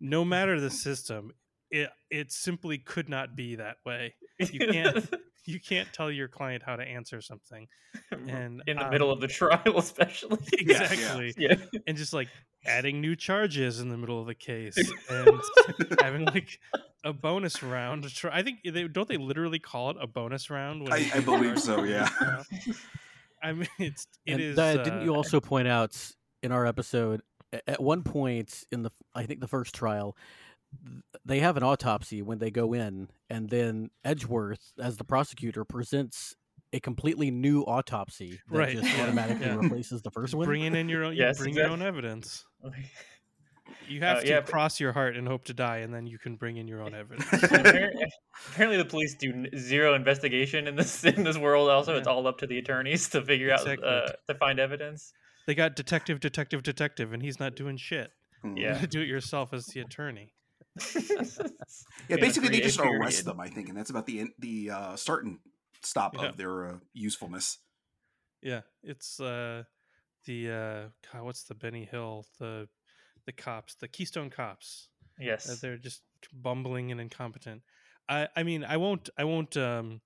no matter the system it it simply could not be that way you can't you can't tell your client how to answer something, and in the um, middle of the trial, especially. Yeah, yeah. exactly, yeah. and just like adding new charges in the middle of the case and having like a bonus round. to try- I think they don't they literally call it a bonus round. When I, I believe so. Yeah. I mean, it's it and is. that- didn't you uh, also point out in our episode at one point in the I think the first trial th- they have an autopsy when they go in and then Edgeworth as the prosecutor presents a completely new autopsy that Right, just automatically yeah. replaces the first just one. bringing in your own? Yes, you bring your own evidence. You have Uh, to yeah, but- cross your heart and hope to die, and then you can bring in your own evidence. apparently, apparently the police do zero investigation in this in this world. Also, it's all up to the attorneys to figure Exactly. out uh, to find evidence. they got detective, detective, detective, and he's not doing shit. Yeah. do it yourself as the attorney. Yeah, basically they three-day just arrest them, I think, and that's about the en- the uh, start and stop Yeah. of their uh, usefulness. Yeah, it's uh the uh God, what's the Benny Hill the the cops the Keystone cops. Uh, Yes. they're just bumbling and incompetent. I I mean I won't I won't um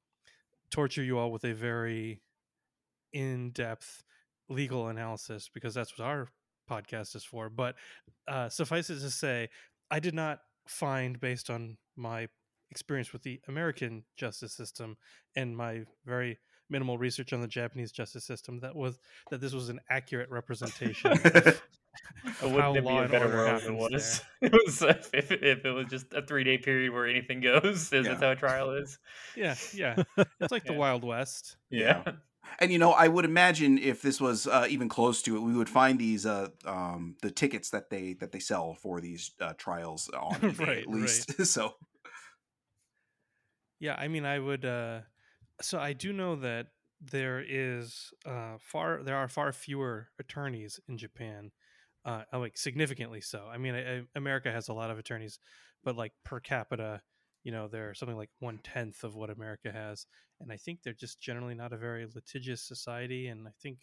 torture you all with a very in depth legal analysis because that's what our podcast is for. But uh, suffice it to say, I did not find, based on my experience with the American justice system and my very minimal research on the Japanese justice system, that was that this was an accurate representation. of, of how Wouldn't it be law a better order world if it was? It was uh, if, if it was just a three day period where anything goes. Is Yeah. that's how a trial is? Yeah, yeah. It's like the Wild West. Yeah. And you know, I would imagine if this was uh, even close to it, we would find these uh, um, the tickets that they that they sell for these uh, trials on eBay Right, at least. so Yeah, I mean, I would. uh So I do know that there is uh far there are far fewer attorneys in Japan, uh, like significantly so. I mean, I, I- America has a lot of attorneys, but like per capita, you know, they're something like one tenth of what America has, and I think they're just generally not a very litigious society, and I think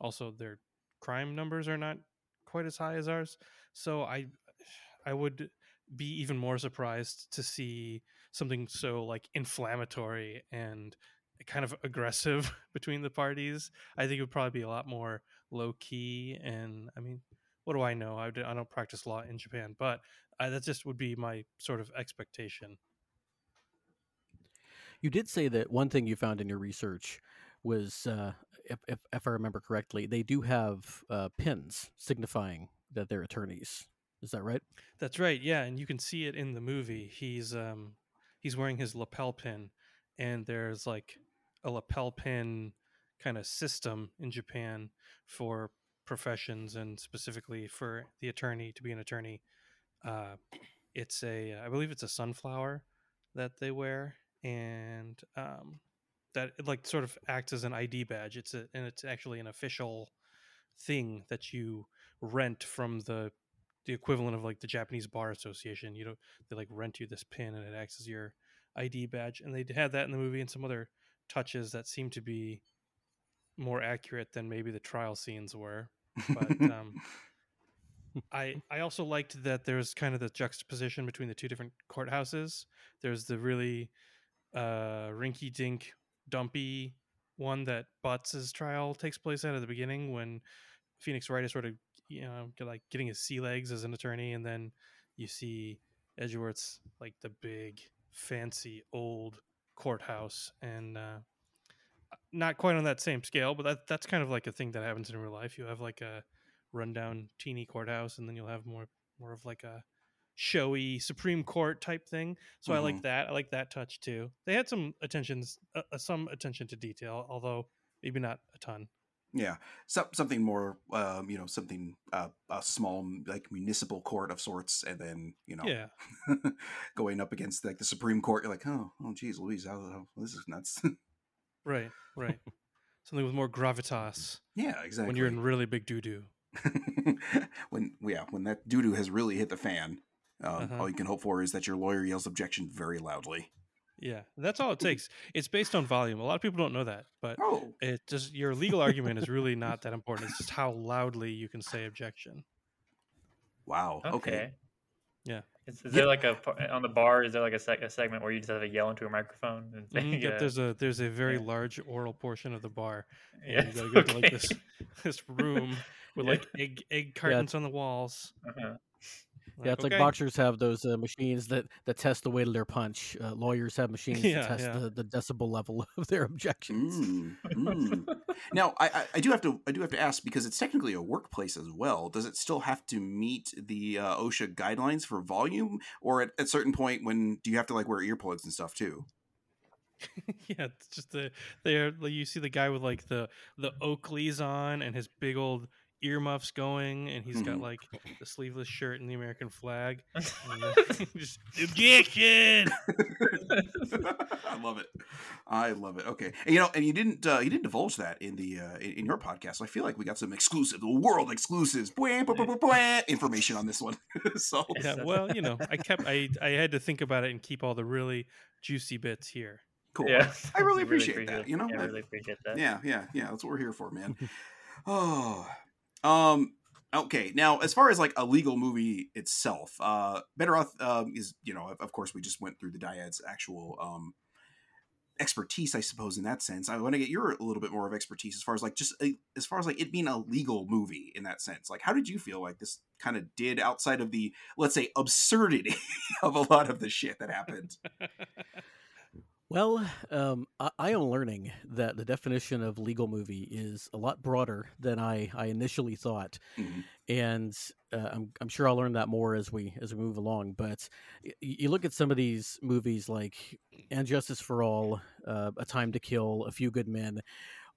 also their crime numbers are not quite as high as ours. So I, I would be even more surprised to see something so like inflammatory and kind of aggressive between the parties. I think it would probably be a lot more low key. And I mean, what do I know? I don't practice law in Japan, but uh, that just would be my sort of expectation. You did say that one thing you found in your research was, uh, if, if, if I remember correctly, they do have uh, pins signifying that they're attorneys. Is that right? That's right. Yeah, and you can see it in the movie. He's um he's wearing his lapel pin and there's like a lapel pin kind of system in Japan for professions and specifically for the attorney to be an attorney. Uh it's a I believe it's a sunflower that they wear and um that it like sort of acts as an ID badge. It's a and it's actually an official thing that you rent from the the equivalent of like the Japanese Bar Association. You know, they like rent you this pin and it acts as your ID badge. And they had that in the movie and some other touches that seem to be more accurate than maybe the trial scenes were. But um, I I also liked that there's kind of the juxtaposition between the two different courthouses. There's the really uh, rinky dink, dumpy one that Butts' trial takes place at at the beginning when Phoenix Wright is sort of you know like getting his sea legs as an attorney, and then you see Edgeworth's like the big, fancy old courthouse, and uh, not quite on that same scale, but that that's kind of like a thing that happens in real life. You have like a rundown, teeny courthouse, and then you'll have more more of like a showy Supreme Court type thing. So I like that. I like that touch too. They had some attentions, uh, uh, some attention to detail, although maybe not a ton. yeah, so, something more, um, you know, something uh, a small like municipal court of sorts, and then you know, Yeah. going up against like the Supreme Court, you're like, oh, oh, geez, Louise, how, how, this is nuts. Right, right. Something with more gravitas yeah, exactly. when you're in really big doo doo. when yeah, when that doo doo has really hit the fan, um, Uh-huh. all you can hope for is that your lawyer yells objection very loudly. Yeah, that's all it takes. It's based on volume. A lot of people don't know that, but Oh, it just your legal argument is really not that important. It's just how loudly you can say objection. wow. Okay. Okay. Is, is Yeah. there like a on the bar? Is there like a, seg- a segment where you just have to yell into a microphone and say, Mhm, yep, uh, there's a there's a very yeah. large oral portion of the bar. yeah, Yeah, you gotta go to like this this room with Yeah. like egg egg cartons on the walls. Uh-huh. Yeah, it's like boxers have those uh, machines that, that test the weight of their punch. Uh, lawyers have machines Yeah, to test yeah. the, the decibel level of their objections. Mm, mm. Now, I, I, I do have to I do have to ask because it's technically a workplace as well. Does it still have to meet the uh, OSHA guidelines for volume, or at a certain point when do you have to like wear earplugs and stuff too? yeah, it's just the there like, you see the guy with like the the Oakleys on and his big old earmuffs going, and he's got Mhm. like the sleeveless shirt and the American flag. Just objection. I love it. I love it. Okay, and, you know, and you didn't uh, you didn't divulge that in the uh, in, in your podcast. So I feel like we got some exclusive, world exclusives, bwah, bwah, bwah, bwah, bwah, information on this one. so Yeah, well, you know, I kept I I had to think about it and keep all the really juicy bits here. cool. Yeah, I really appreciate that, you know? yeah, I I- really appreciate that. Yeah, yeah, yeah. That's what we're here for, man. oh, um, okay. Now, as far as like a legal movie itself, uh, Better Off um, is you know, of- course, we just went through the Diad's actual um expertise, I suppose, in that sense. I want to get your a little bit more of expertise as far as like just uh, as far as like it being a legal movie in that sense. Like, how did you feel like this kind of did outside of the let's say absurdity of a lot of the shit that happened? Well, um, I, I am learning that the definition of legal movie is a lot broader than I, I initially thought, Mhm. and uh, I'm I'm sure I'll learn that more as we as we move along. But y- you look at some of these movies like *And Justice for All*, uh, *A Time to Kill*, *A Few Good Men*,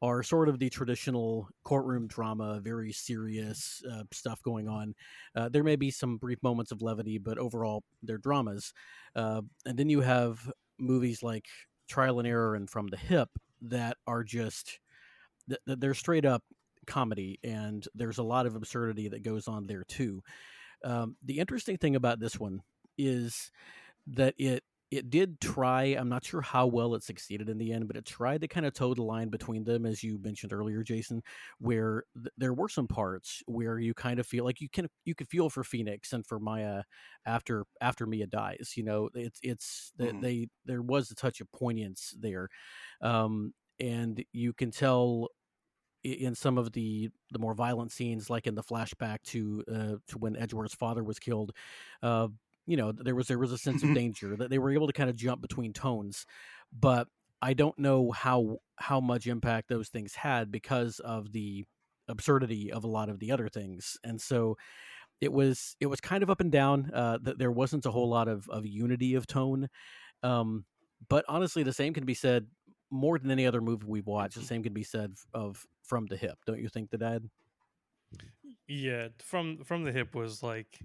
are sort of the traditional courtroom drama, very serious uh, stuff going on. Uh, there may be some brief moments of levity, but overall, they're dramas. Uh, and then you have movies like Trial and Error and From the Hip that are just th- th- they're straight up comedy, and there's a lot of absurdity that goes on there too. Um, the interesting thing about this one is that it it did try. I'm not sure how well it succeeded in the end, but it tried to kind of toe the line between them, as you mentioned earlier, Jason, where th- there were some parts where you kind of feel like you can you could feel for Phoenix and for Maya after after Mia dies. You know, it's it's that Mhm. they there was a touch of poignance there, um, and you can tell in some of the the more violent scenes, like in the flashback to uh, to when Edgeworth's father was killed. Uh, you know, there was there was a sense of danger that they were able to kind of jump between tones, but I don't know how how much impact those things had because of the absurdity of a lot of the other things, and so it was it was kind of up and down. Uh, th- there wasn't a whole lot of of unity of tone, um, but honestly, the same can be said more than any other movie we've watched. The same can be said of From the Hip, don't you think, the Diad? Yeah, from from the hip was like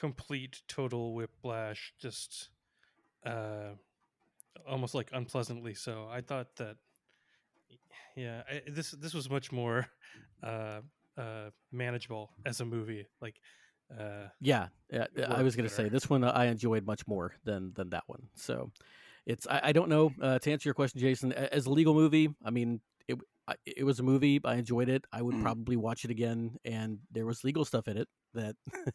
complete total whiplash, just uh almost like unpleasantly so. I thought that yeah, I, this this was much more uh uh manageable as a movie. Like uh Yeah, yeah, I was going to say this one I enjoyed much more than than that one. So it's I, I don't know uh, to answer your question, Jason. As a legal movie, I mean it it was a movie. I enjoyed it. I would Mhm. probably watch it again, and there was legal stuff in it that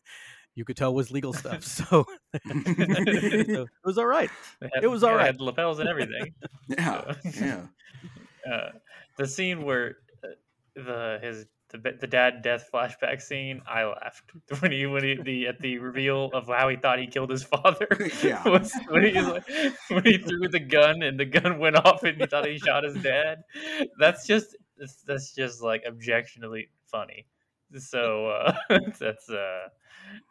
you could tell was legal stuff. So, so it was all right. had, It was alright. had lapels and everything. yeah, yeah. uh, the scene where uh, the his the, the dad death flashback scene, I laughed when he when he the at the reveal of how he thought he killed his father. Yeah. was when he like, when he threw the gun and the gun went off and he thought he shot his dad. That's just that's, that's just like objectionably funny. So uh, that's uh,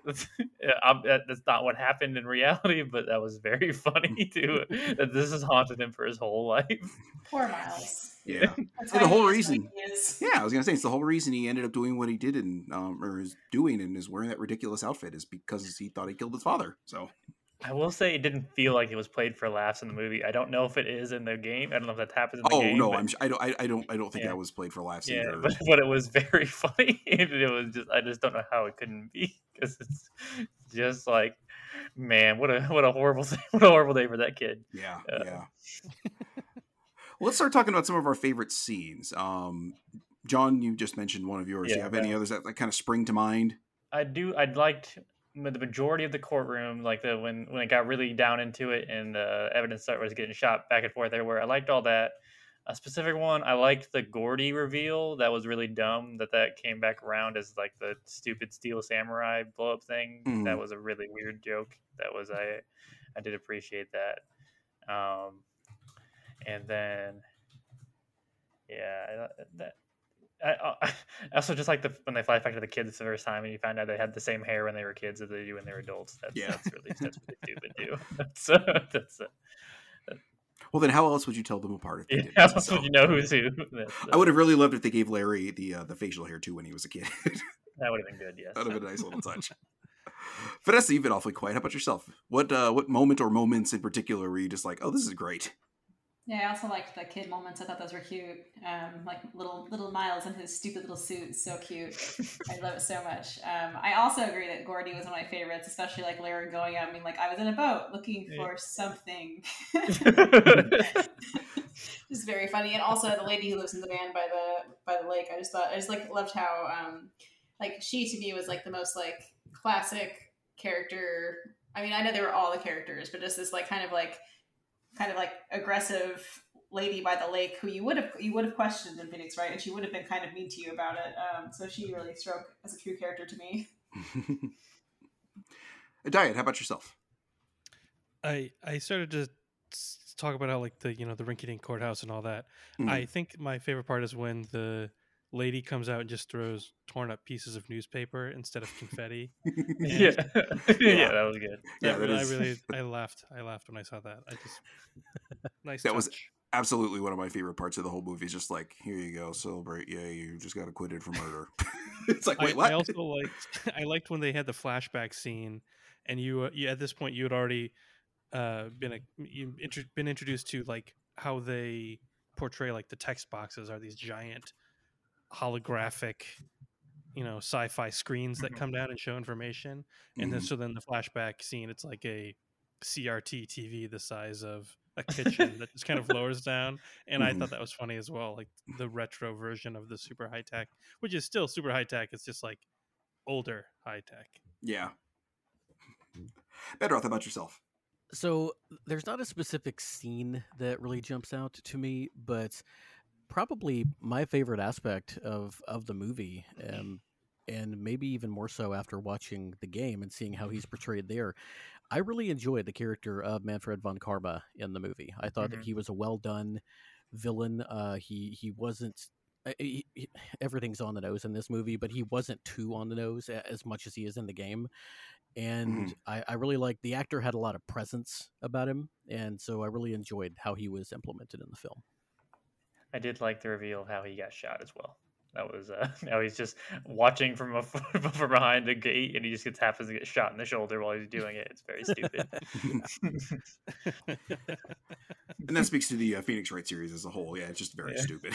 that's, yeah, I'm- that- that's not what happened in reality, but that was very funny too. That this has haunted him for his whole life. Poor Miles. Yeah. That's the whole reason- Yeah, I was gonna say it's the whole reason he ended up doing what he did and um, or is doing and is wearing that ridiculous outfit is because he thought he killed his father. So I will say it didn't feel like it was played for laughs in the movie. I don't know if it is in the game. I don't know if that happens in the oh game. no, but- I'm sh- I don't I, I don't I don't think Yeah. that was played for laughs yeah, either. but, but it was very funny. and it was just I just don't know how it couldn't be because it's just like man, what a what a horrible what a horrible day for that kid. Yeah, Uh, yeah. well, let's start talking about some of our favorite scenes. Um, John, you just mentioned one of yours. Do you Yeah, have any others that, that kind of spring to mind? I do. I'd liked ma- the majority of the courtroom, like the when when it got really down into it and the evidence start was getting shot back and forth everywhere. I liked all that. A specific one, I liked the Gordy reveal. That was really dumb that that came back around as like the stupid Steel Samurai blow up thing. Mhm. That was a really weird joke. That was I I did appreciate that. Um, and then yeah, I- that I, also just like the when they flash back to the kids the first time and you find out they had the same hair when they were kids as they do when they're adults. That's Yeah. that's really that's really stupid too. That's that's uh, Well, then how else would you tell them apart yeah. How else would you know who's who? I would have really loved if they gave Larry the uh, the facial hair too when he was a kid. that would have been good. Yes. That'd have been a nice little touch. Vanessa, you've been awfully quiet. How about yourself? What uh, what moment or moments in particular were you just like, oh, this is great? Yeah, I also liked the kid moments. I thought those were cute. Um, like little little Miles in his stupid little suit, so cute. I love it so much. Um, I also agree that Gordy was one of my favorites, especially like Larry going out. I mean, like I was in a boat looking Yeah. for something. just very funny, and also the lady who lives in the van by the by the lake. I just thought I just like loved how um, like she to me was like the most like classic character. I mean, I know they were all the characters, but just this like kind of like kind of like aggressive lady by the lake who you would have you would have questioned in Phoenix Wright? And she would have been kind of mean to you about it. Um, so she really struck as a true character to me. Diad, how about yourself? I I started to talk about how like the you know the rinky-dink courthouse and all that. Mhm. I think my favorite part is when the lady comes out and just throws torn up pieces of newspaper instead of confetti. yeah. yeah, that was good. Yeah, That that really- I really I laughed. I laughed when I saw that. I just nice. That was- Absolutely one of my favorite parts of the whole movie is just like, here you go, celebrate. Yeah, you just got acquitted for murder. it's like, I, wait, what? I also liked I liked when they had the flashback scene, and you, uh, you at this point you had already uh, been a, you intro, been introduced to like how they portray like the text boxes are these giant holographic, you know, sci-fi screens that Mhm. come down and show information, and then Mhm. so then the flashback scene it's like a CRT TV the size of a kitchen that just kind of lowers down and I Mhm. thought that was funny as well like the retro version of the super high tech which is still super high tech it's just like older high tech yeah. Bedroth, how about yourself? So there's not a specific scene that really jumps out to me, but probably my favorite aspect of of the movie, um, and maybe even more so after watching the game and seeing how he's portrayed there. I really enjoyed the character of Manfred von Karma in the movie. I thought Mhm. that he was a well done villain. Uh, he he wasn't. uh, He, he- everything's on the nose in this movie, but he wasn't too on the nose as much as he is in the game and I, I really like the actor had a lot of presence about him, and so I really enjoyed how he was implemented in the film. I did like the reveal of how he got shot as well. That was uh now he's just watching from a, from behind the gate and he just gets happens to get shot in the shoulder while he's doing it. It's very stupid. And that speaks to the uh, Phoenix Wright series as a whole. Yeah, it's just very Yeah. stupid.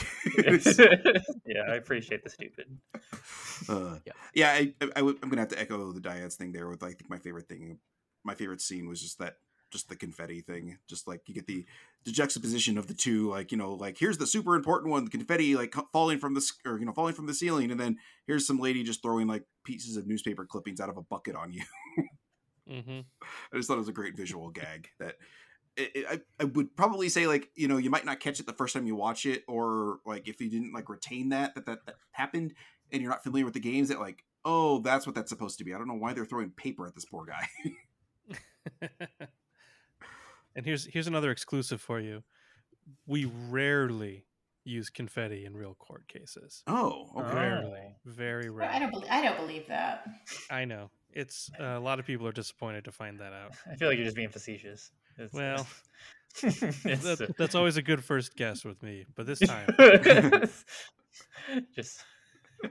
yeah, I appreciate the stupid. Uh, Yeah. yeah, I, I, I would, I'm gonna have to echo the Diads thing there. With I think my favorite thing, my favorite scene was just that, just the confetti thing. Just like you get the the juxtaposition of the two. Like you know, like here's the super important one, the confetti like falling from the or you know falling from the ceiling, and then here's some lady just throwing like pieces of newspaper clippings out of a bucket on you. mm-hmm. I just thought it was a great visual gag that. It, it, I, I would probably say like you know you might not catch it the first time you watch it or like if you didn't like retain that that that, that happened and you're not familiar with the games that like oh that's what that's supposed to be i don't know why they're throwing paper at this poor guy and here's here's another exclusive for you. We rarely use confetti in real court cases. Oh okay. Rarely. Very rare I don't. Believe, I don't believe that. I know. It's uh, a lot of people are disappointed to find that out. I feel like you're just being facetious. It's, Well, it's, that, uh, that's always a good first guess with me but this time. Just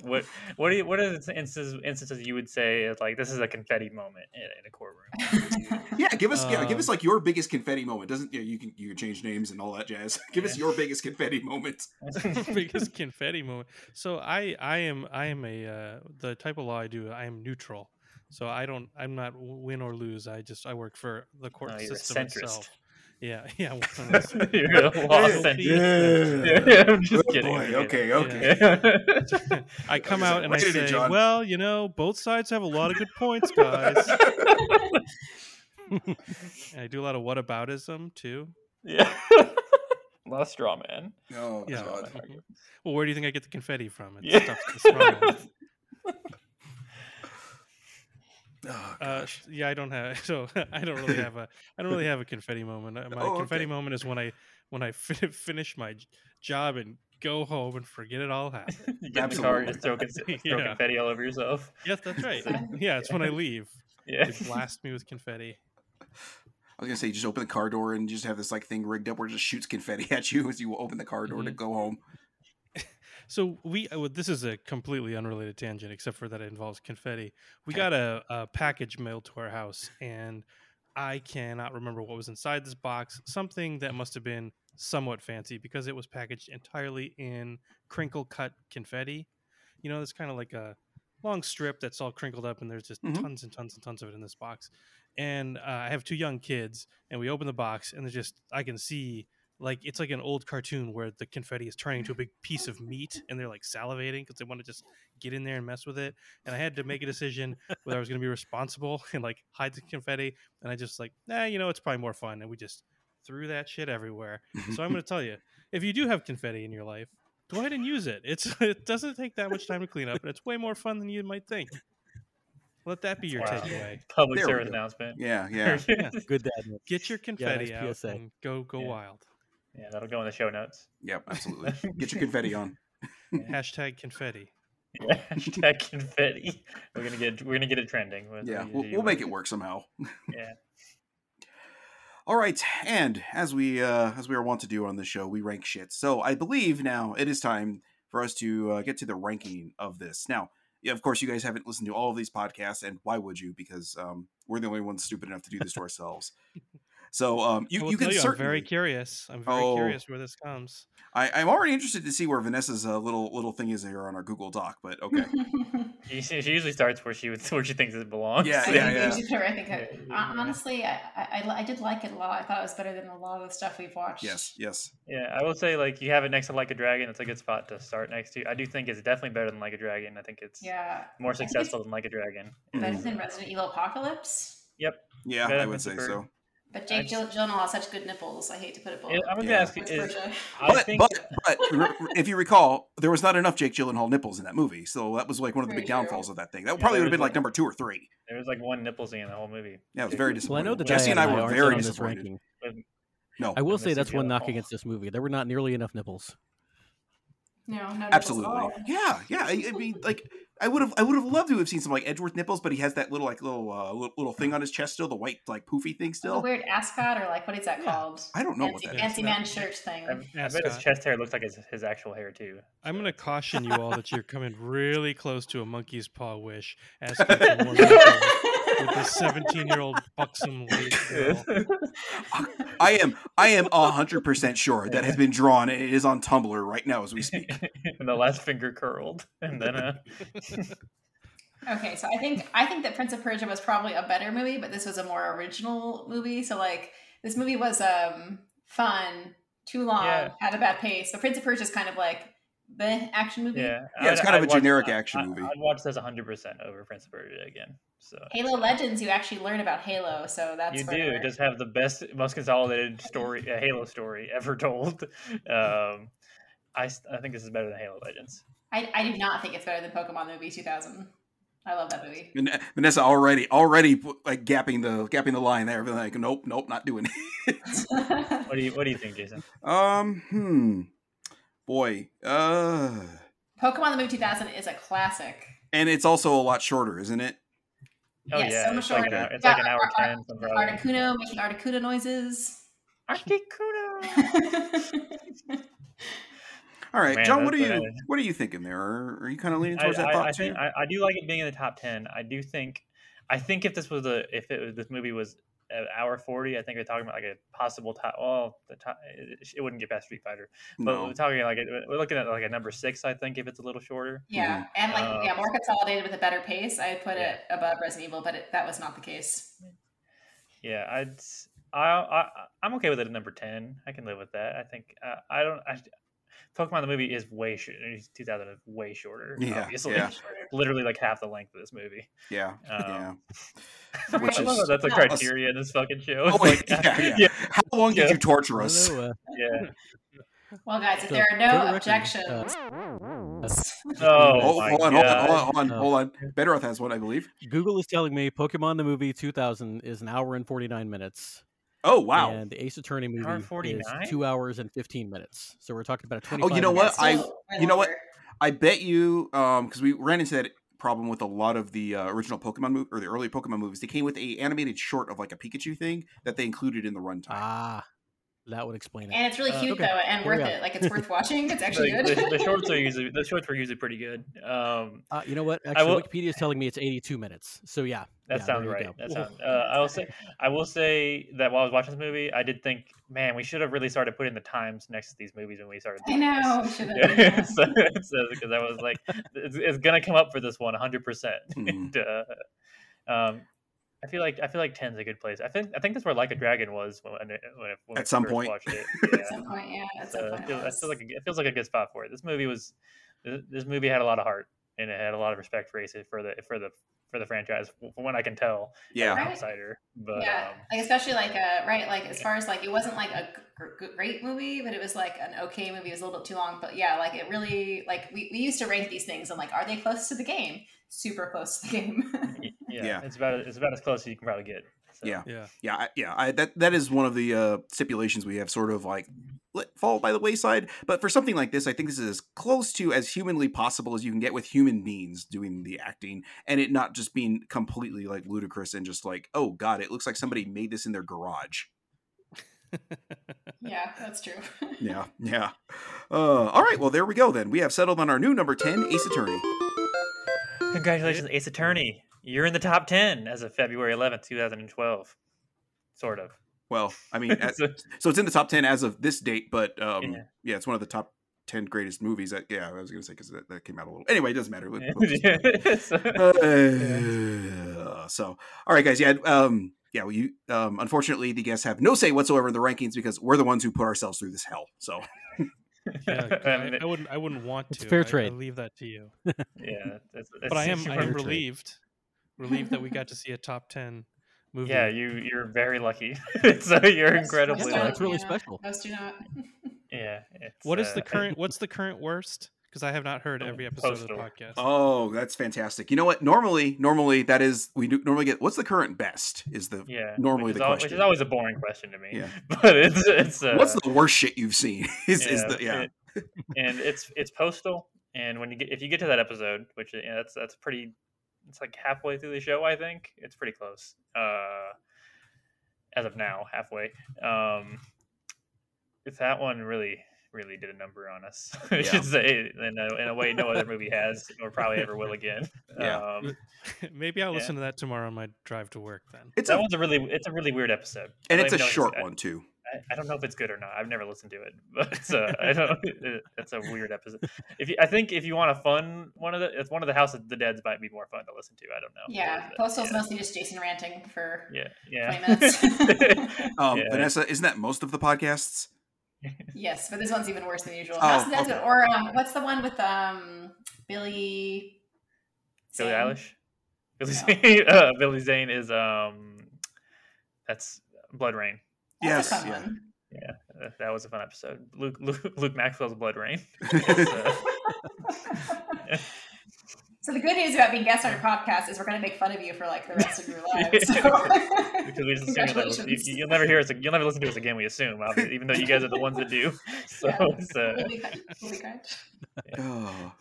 what what do you what are the instances instances you would say is like this is a confetti moment in, in a courtroom? yeah give us yeah give us Um, like your biggest confetti moment doesn't yeah, you can you can change names and all that jazz give us your biggest confetti moment biggest confetti moment. So I I am I am a uh, the type of law I do. I am neutral. So I don't I'm not win or lose. I just I work for the court Oh, system itself. Yeah, yeah. one of those- You're a lost Yeah. and- Yeah. Yeah, I'm just Oh, kidding. boy, I'm okay, kidding. okay. I come out and I what did you do, say, John? "Well, you know, both sides have a lot of good points, guys." And I do a lot of what whataboutism too. yeah. Lost straw man. Oh, Yeah. God. Well, where do you think I get the confetti from? It's Yeah. stuff to the straw man. Oh, Uh, yeah, I don't have. So I don't really have a. I don't really have a confetti moment. Uh, My Oh, confetti okay. moment is when I when I fin- finish my job and go home and forget it all happened. You get in the car, Absolutely. just throw, con- throw Yeah. confetti all over yourself. yes, that's right. Yeah, it's when I leave. Yeah. They blast me with confetti. I was gonna say, you just open the car door and just have this like thing rigged up where it just shoots confetti at you as you open the car door to Mhm. go home. So we. uh, This is a completely unrelated tangent, except for that it involves confetti. We got a, a package mailed to our house, and I cannot remember what was inside this box. Something that must have been somewhat fancy because it was packaged entirely in crinkle cut confetti. You know, it's kind of like a long strip that's all crinkled up, and there's just Mhm. tons and tons and tons of it in this box. And uh, I have two young kids, and we open the box, and there's just I can see like it's like an old cartoon where the confetti is turning into a big piece of meat, and they're like salivating because they want to just get in there and mess with it. And I had to make a decision whether I was going to be responsible and like hide the confetti, and I just like, nah, you know, it's probably more fun, and we just threw that shit everywhere. So I'm going to tell you, if you do have confetti in your life, go ahead and use it. It's it doesn't take that much time to clean up, and it's way more fun than you might think. Let that be your Wow. takeaway. Public There service announcement. yeah, yeah. Yeah. Good dad. Get your confetti out PSA. and go go Yeah. wild. Yeah, that'll go in the show notes. Yep, absolutely. Get your confetti on. Hashtag confetti. Yeah, hashtag confetti. We're gonna get we're gonna get it trending. with Yeah, we'll, we'll make it work somehow. Yeah. All right, and as we uh, as we are wont to do on this show, we rank shit. So I believe now it is time for us to uh, get to the ranking of this. Now, yeah, of course, you guys haven't listened to all of these podcasts, and why would you? Because um, we're the only ones stupid enough to do this to ourselves. So um, you, you can tell you, I'm very curious. I'm very Oh. curious where this comes. I, I'm already interested to see where Vanessa's uh, little little thing is here on our Google Doc. But okay, She, she she usually starts where she would where she thinks it belongs. Yeah, I yeah, think yeah. you I think I, Yeah, honestly, I, I, I did like it a lot. I thought it was better than a lot of the stuff we've watched. yes, yes, Yeah, I will say like you have it next to Like a Dragon. It's a good spot to start next to. I do think it's definitely better than Like a Dragon. I think it's Yeah. more successful than Like a Dragon. Better Mhm. than Resident Evil Apocalypse. Yep. Yeah, Better I would say Super- so. But I Jake just- Gyllenhaal has such good nipples. I hate to put it both. Yeah, I was Yeah. gonna ask you, Prince is, Persia. I but, think but but if you recall, there was not enough Jake Gyllenhaal nipples in that movie, so that was like one of the Very big true. downfalls of that thing. That Yeah, probably would have been like like- number two or three. there was like one nipple scene in the whole movie. Yeah, it was very Well, I disappointing. know that Jesse and I Diana were very on this disappointed. ranking. No, I will say that's one knock against this movie. There were not nearly enough nipples. No, no nipples at absolutely. all. Yeah, yeah. I, I mean, like, I would have, I would have loved to have seen some like Edgeworth nipples, but he has that little like little uh, little, little thing on his chest still, the white like poofy thing The still. weird ascot or like what is that Yeah. called? I don't know what Fancy, that is. fancy man shirt thing. I, I bet his chest hair looks like his, his actual hair too. I'm going to caution you all that you're coming really close to a monkey's paw wish, asking for more nipples with this 17 year old buxom lady girl. I am, I am hundred percent sure that has been drawn and it is on Tumblr right now as we speak. and the last finger curled, and then uh, Okay, so I think I think that Prince of Persia was probably a better movie, but this was a more original movie. So like this movie was um fun, too long, Yeah. had a bad pace. But Prince of Persia is kind of like the action movie. yeah, Yeah, it's I'd- kind of I'd a watch- generic I- action I- movie. I'd watch this 100 percent over Prince of Persia again. So Halo Legends, you actually learn about Halo, so that's you do it does have the best, most consolidated story, uh, Halo story ever told. Um, I s- I think this is better than Halo Legends. I, I do not think it's better than Pokemon movie 2000. I love that movie. Vanessa already, already like gapping the gapping the line there. Like, nope, nope, not doing it. What do you What do you think, Jason? um, hmm, boy, uh, Pokemon the movie 2000 is a classic. and it's also a lot shorter, isn't it? Oh Yes, yeah, so much it's like an shorter. hour, it's like an hour Ar- Ar- ten. some. Articuno making Articuno noises. Articuno. All right, Man, John, what are that's you bad. what are you thinking there? Are, are you kind of leaning I, towards that I, thought I too? think I, I do like it being in the top ten. I do think I think if this was a if it was, this movie was an hour forty, I think we're talking about like a possible top. Well, the top it, it wouldn't get past Street Fighter, but no. we're talking like a, we're looking at like a number six. I think if it's a little shorter. yeah, and like Uh, yeah, more consolidated with a better pace. I'd put yeah. it above Resident Evil, but it, that was not the case. Yeah, I'd I, I I'm okay with it at number ten. I can live with that. I think uh, I don't. I, Pokemon the movie is way sh- 2000 is way shorter. Yeah, obviously, yeah. literally like half the length of this movie. Yeah, Um, yeah. Which I is- that that's a No. criteria in this fucking show. Oh, like, yeah, yeah. How long did you torture us? Although, uh, yeah. Well, guys, if So, there are no objections, Oh, Oh, my hold on, hold on, hold on, hold on, Uh, hold on. Bedroth has one, I believe. Google is telling me Pokemon the movie 2000 is an hour and 49 minutes. Oh, wow. And the Ace Attorney Hour movie and is two hours and 15 minutes. So we're talking about a 25 Oh, you know what? I- you know what? I bet you, um, because we ran into that problem with a lot of the uh, original Pokemon movie or the early Pokemon movies. They came with a animated short of like a Pikachu thing that they included in the runtime. Ah, that would explain it. And it's really Uh, cute okay. though, and Carry worth it. Like it's worth watching. It's actually Like, good. the, the shorts are usually the shorts were usually pretty good. Um, Uh, you know what? Actually, will- Wikipedia is telling me it's 82 minutes. So yeah, That yeah, sounds there you right. go. That sounds. Uh, I will say. I will say that while I was watching this movie, I did think, man, we should have really started putting the times next to these movies when we started. I doing this. know. we should've, Yeah, yeah. so, so, because I was like, it's, it's gonna come up for this one one, hundred percent. Mhm. Um, I feel like I feel like 10's a good place. I think I think that's where Like a Dragon was when when, when, At some first point. watched it. At some point, yeah. At some So point, I it feel, I was. feel like it feels like a good spot for it. This movie was this movie had a lot of heart and it had a lot of respect for Ace for the for the for the franchise from what I can tell. Yeah. Right. outsider. But yeah, um, like especially like uh right, like as far as like it wasn't like a gr- gr- great movie, but it was like an okay movie. It was a little bit too long, but yeah, like it really like we, we used to rank these things and like are they close to the game? Super close to the game. Y- yeah, Yeah. it's about it's about as close as you can probably get. So. Yeah. Yeah. Yeah, I, yeah, I, that that is one of the uh, stipulations we have, sort of like let fall by the wayside. But for something like this, I think this is as close to as humanly possible as you can get with human beings doing the acting, and it not just being completely like ludicrous and just like, oh god, it looks like somebody made this in their garage. yeah, that's true. Yeah, yeah. Uh, all right, well there we go. Then we have settled on our new number ten, Ace Attorney. Congratulations, Ace Attorney. You're in the top ten as of February 11th, 2012. Sort of. Well, I mean, at- So- so it's in the top ten as of this date, but um, Yeah. yeah. it's one of the top ten greatest movies. That, yeah, I was gonna say because that, that came out a little. Anyway, it doesn't matter. We'll- we'll just- So- Uh, so all right guys yeah um yeah well, you um unfortunately the guests have no say whatsoever in the rankings because we're the ones who put ourselves through this hell so Yeah, 'cause I I, mean, I wouldn't. I wouldn't want It's to. fair I- I, trade. leave that to you. yeah, it's, But I am. it's- I fair am trade. Relieved. Relieved that we got to see a top ten movie. Yeah, you you're very lucky. so you're Most- incredibly most Yeah, don't, that's really yeah. special. Most do not. Yeah. What is uh, the current? What's the current worst? Because I have not heard every episode of the podcast. oh that's fantastic you know what normally normally that is we do normally get what's the current best is the Yeah. normally which is, the al- which question. is always a boring question to me. Yeah. But it's it's uh, what's the worst shit you've seen is, is the yeah it- and it's it's postal. And when you get if you get to that episode, which yeah, that's that's pretty, it's like halfway through the show. I think it's pretty close. Uh, as of now, halfway. Um, if that one really really did a number on us, I Yeah. should say in a, in a way no other movie has or probably ever will again. Yeah. Um, Maybe I'll Yeah. listen to that tomorrow on my drive to work. Then. it's that a one's a really it's a really weird episode. And don't it's a even know if short one too I, I don't know if it's good or not. I've never listened to it, but uh, I don't. It, it's a weird episode. If you, I think if you want a fun one of the, it's one of the House of the Dead's might be more fun to listen to. I don't know. Yeah, But, Postal's yeah. mostly just Jason ranting for Yeah, yeah. 20 minutes. um Yeah. vanessa isn't that most of the podcasts yes, but this one's even worse than usual. Oh, House of the Dead's okay. Or um, what's the one with um Billy? Billie Zane? Eilish. Billy No. Zane. Uh, Billy Zane is um, that's BloodRayne. That's yes a fun yeah one. Yeah, uh, that was a fun episode. Luke Luke, Luke Maxwell's BloodRayne. It's, so the good news about being guest on your podcast is we're going to make fun of you for like the rest of your life. So. because we just assume that you, Congratulations. you'll never hear us. You'll never listen to us again. We assume, obviously, even though you guys are the ones that do. So, Yeah. it's, uh, We'll be. We'll be oh.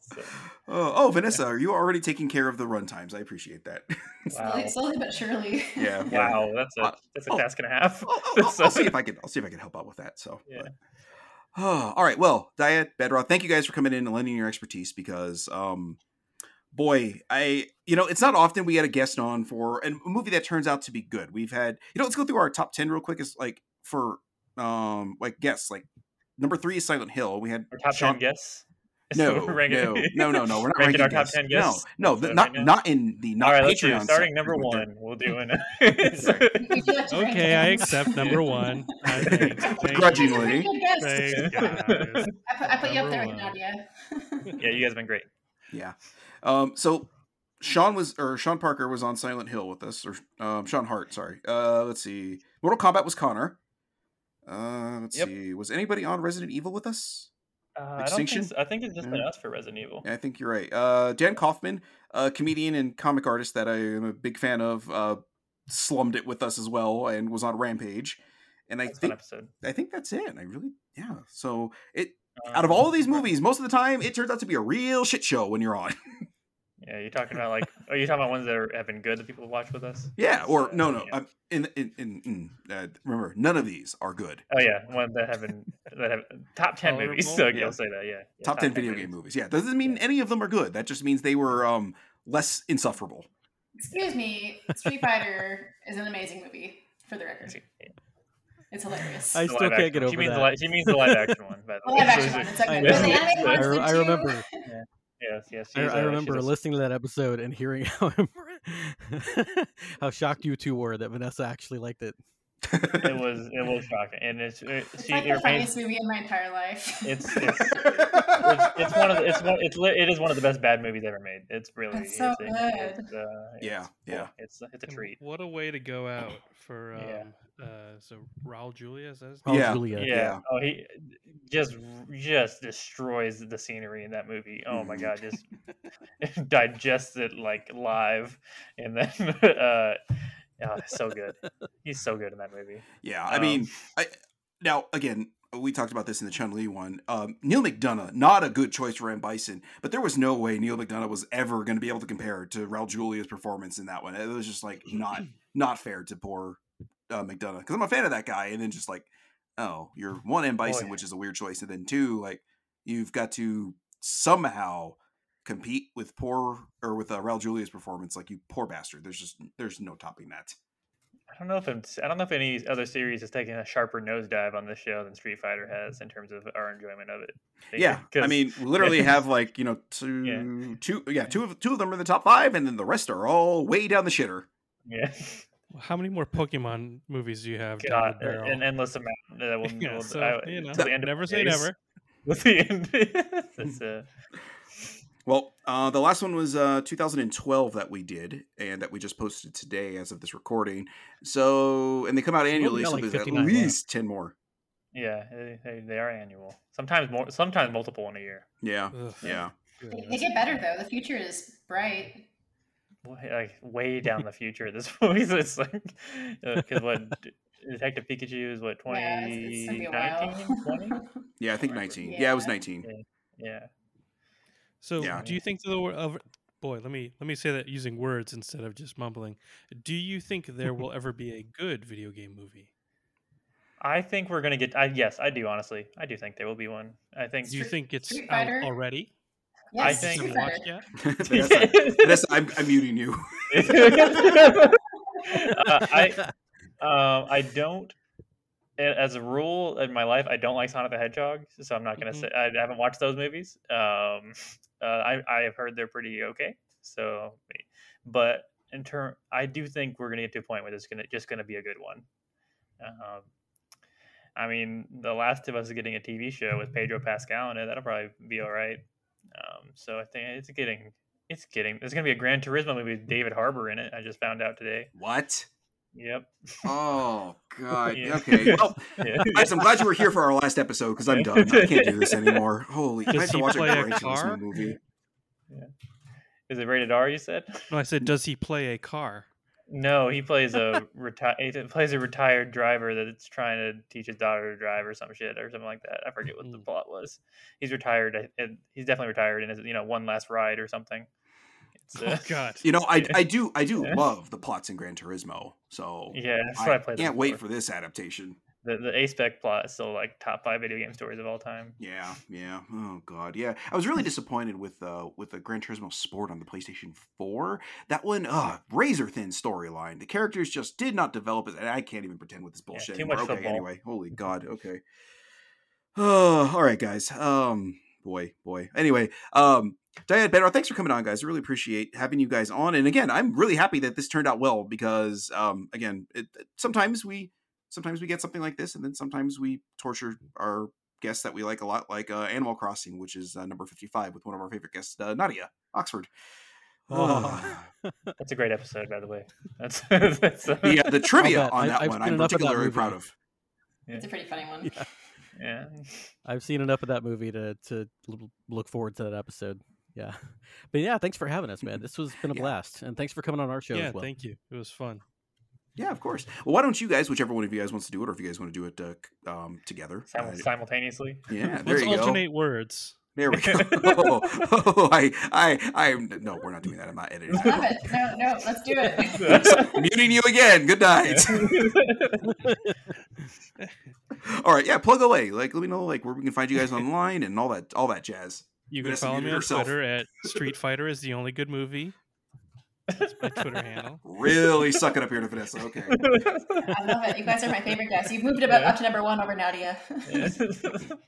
so oh oh vanessa are you already taking care of the run times i appreciate that wow, Slowly, slowly but surely. yeah yeah. wow, that's a Uh, that's a oh. task and a half. I'll, I'll- I'll So- see if I can. I'll see if I can help out with that. So, Yeah. but- all right. Well, Diad Bedroth, thank you guys for coming in and lending your expertise because, um, boy, I you know it's not often we get a guest on for a movie that turns out to be good. We've had you know let's go through our top ten real quick. Is like for um like guests like number three is Silent Hill. We had Our top Sean- ten guests. No, So ranking- no, no, no, no. We're not ranking ranking our top 10 guests? no, That's th- what not right not in the not All right, let's do Patreon. it. starting number We're one. We'll do an. If you like to rank Okay, I accept number one. I think. Thank. Begrudgingly. Good guess. Thanks, guys. I put, I put you up there with. Nadia. yeah, you guys have been great. Yeah. Um. So Sean was or Sean Parker was on Silent Hill with us, or um, Sean Hart. Sorry. Uh. Let's see. Mortal Kombat was Connor. Uh. Let's Yep. see. Was anybody on Resident Evil with us? Uh, I don't Extinction? think. I think it's just been Yeah. us for Resident Evil. I think you're right. Uh, Dan Kaufman, a comedian and comic artist that I am a big fan of, uh, slummed it with us as well and was on Rampage. And I That's think episode. I think that's it. I really yeah. So it Um, out of all of these movies, most of the time it turns out to be a real shit show when you're on. Yeah, you're talking about like. Are you talking about ones that are, have been good that people watch with us? yeah, or no, no. yeah. I'm in in in. in uh, remember, none of these are good. Oh yeah, ones that have been that have top ten movies. So Tolerable? Yeah. I'll say that. Yeah, Yeah, top, ten video game movies. Yeah, doesn't mean Yeah. any of them are good. That just means they were um less insufferable. Excuse me, Street Fighter is an amazing movie, for the record. It's hilarious. I The still can't action get one. over she means that. The li- she means the live action one. By the The live action one. It's okay. I But the know. animated I, ones re- did I too. remember. Yes, yes. I, she's I a- remember a- listening to that episode and hearing how how shocked you two were that Vanessa actually liked it. It was it was shocking, and it's it, It's she like it the funniest movie in my entire life. It's it's, it's it's one of the, it's one it's it is one of the best bad movies ever made. It's really It's so it's, good. It's, uh, Yeah, it's, yeah. It's it's a treat. What a way to go out for um, Yeah. Uh, so Raul Julia is that his Raul name? Yeah. Julia. Yeah. yeah. Oh, he just just destroys the scenery in that movie. Oh my god, just digests it like live, and then uh, yeah, so good. He's so good in that movie. Yeah, I Um, mean, I now again we talked about this in the Chun Li one. Um, Neil McDonough, not a good choice for M Bison, but there was no way Neil McDonough was ever going to be able to compare to Raul Julia's performance in that one. It was just like not not fair to poor uh, McDonough because I'm a fan of that guy, and then just like, oh, you're one M Bison, Boy. which is a weird choice, and then two, like you've got to somehow compete with poor or with uh, Raul Julia's performance, like you poor bastard. There's just there's no topping that. I don't know if it's, I don't know if any other series has taken a sharper nosedive on this show than Street Fighter has in terms of our enjoyment of it. Yeah, I mean, we literally have like you know two, Yeah. two, yeah, two of two of them are in the top five, and then the rest are all way down the shitter. yeah, How many more Pokemon movies do you have? down God, an endless amount. That will, yeah, will- so I- you know, the end of never say never. Till the end. Uh, Well, uh, the last one was uh, 2012 that we did, and that we just posted today as of this recording. So, and they come out annually, got so like there's at 59 left. least ten more. yeah, they, they, they are annual. Sometimes more. Sometimes multiple in a year. Yeah, Ugh, yeah. They, they get better though. The future is bright. Way- Like way down the future. This movie, it's like uh, because what Detective Pikachu is what Yeah, it's, it's gonna be a 2019, 20? while. Yeah, I think 19. Yeah, it was 19. Yeah. So, Yeah. do you think the word of boy? Let me let me say that using words instead of just mumbling. Do you think there will ever be a good video game movie? I think we're gonna get. I, yes, I do. Honestly, I do think there will be one. I think. Do you think it's Street out Fighter? already? Yes, I think- Street Haven't Fighter. watched yet? Vanessa, Vanessa, I'm, I'm muting you. uh, I um, I don't. As a rule in my life, I don't like Sonic the Hedgehog, so I'm not gonna Mhm. say I haven't watched those movies. Um, uh, I I have heard they're pretty okay. So, but in turn, I do think we're gonna get to a point where it's gonna just gonna be a good one. Um, I mean, The Last of Us is getting a TV show with Pedro Pascal in it. That'll probably be all right. Um, so I think it's getting, it's getting. There's gonna be a Gran Turismo movie with David Harbour in it. I just found out today. What? Yep. Oh God. Yeah. Okay. Well, Yeah. guys, I'm glad you were here for our last episode because I'm done. I can't do this anymore. Holy! I have to watch a a Gran car? Turismo movie. Is it rated R? You said. No, I said, does he play a car? No, he plays a reti- he plays a retired driver that's trying to teach his daughter to drive or some shit or something like that. I forget what the Mm. plot was. He's retired. uh, and He's definitely retired, and is you know one last ride or something. It's, uh, Oh God! You know, I I do I do Yeah. love the plots in Gran Turismo. So yeah, that's what I, I can't them wait for. for this adaptation. The the A spec plot is still like top five video game stories of all time. Yeah, yeah. Oh god, yeah. I was really disappointed with uh with the Gran Turismo Sport on the PlayStation 4. That one, uh, razor thin storyline. The characters just did not develop it, and I can't even pretend with this bullshit too much okay, football. anyway. Holy god, okay. Oh, all right, guys. Um boy, boy. Anyway, um, Diad and Bedroth, thanks for coming on, guys. I really appreciate having you guys on. And again, I'm really happy that this turned out well because, um, again, it, sometimes we sometimes we get something like this, and then sometimes we torture our guests that we like a lot, like uh, Animal Crossing, which is uh, number 55 with one of our favorite guests, uh, Nadia Oxford. Oh. That's a great episode, by the way. That's, that's uh, the, uh, the trivia on that I've one, I'm enough of that particularly movie. proud of. It's a pretty funny one. Yeah. yeah. I've seen enough of that movie to to look forward to that episode. Yeah, but yeah, thanks for having us, man. This was been a Yeah. blast, and thanks for coming on our show yeah, as well. thank you. It was fun. Yeah, of course. Well, why don't you guys, whichever one of you guys wants to do it, or if you guys want to do it uh, um, together? Sim- uh, simultaneously. yeah, there Let's you go. alternate words. There we go. oh, oh, I, I, I. No, we're not doing that. I'm not editing. Love it. No, no, let's do it. Muting you again. Good night. all right, yeah. Plug away. Like, let me know like where we can find you guys online and all that, all that jazz. You can Vanessa follow me muted on herself. Twitter at Street Fighter is the only good movie. That's my Twitter handle. Really suck it up here to Vanessa. Okay. I love it. You guys are my favorite guests. You've moved it up, up to number one over Nadia.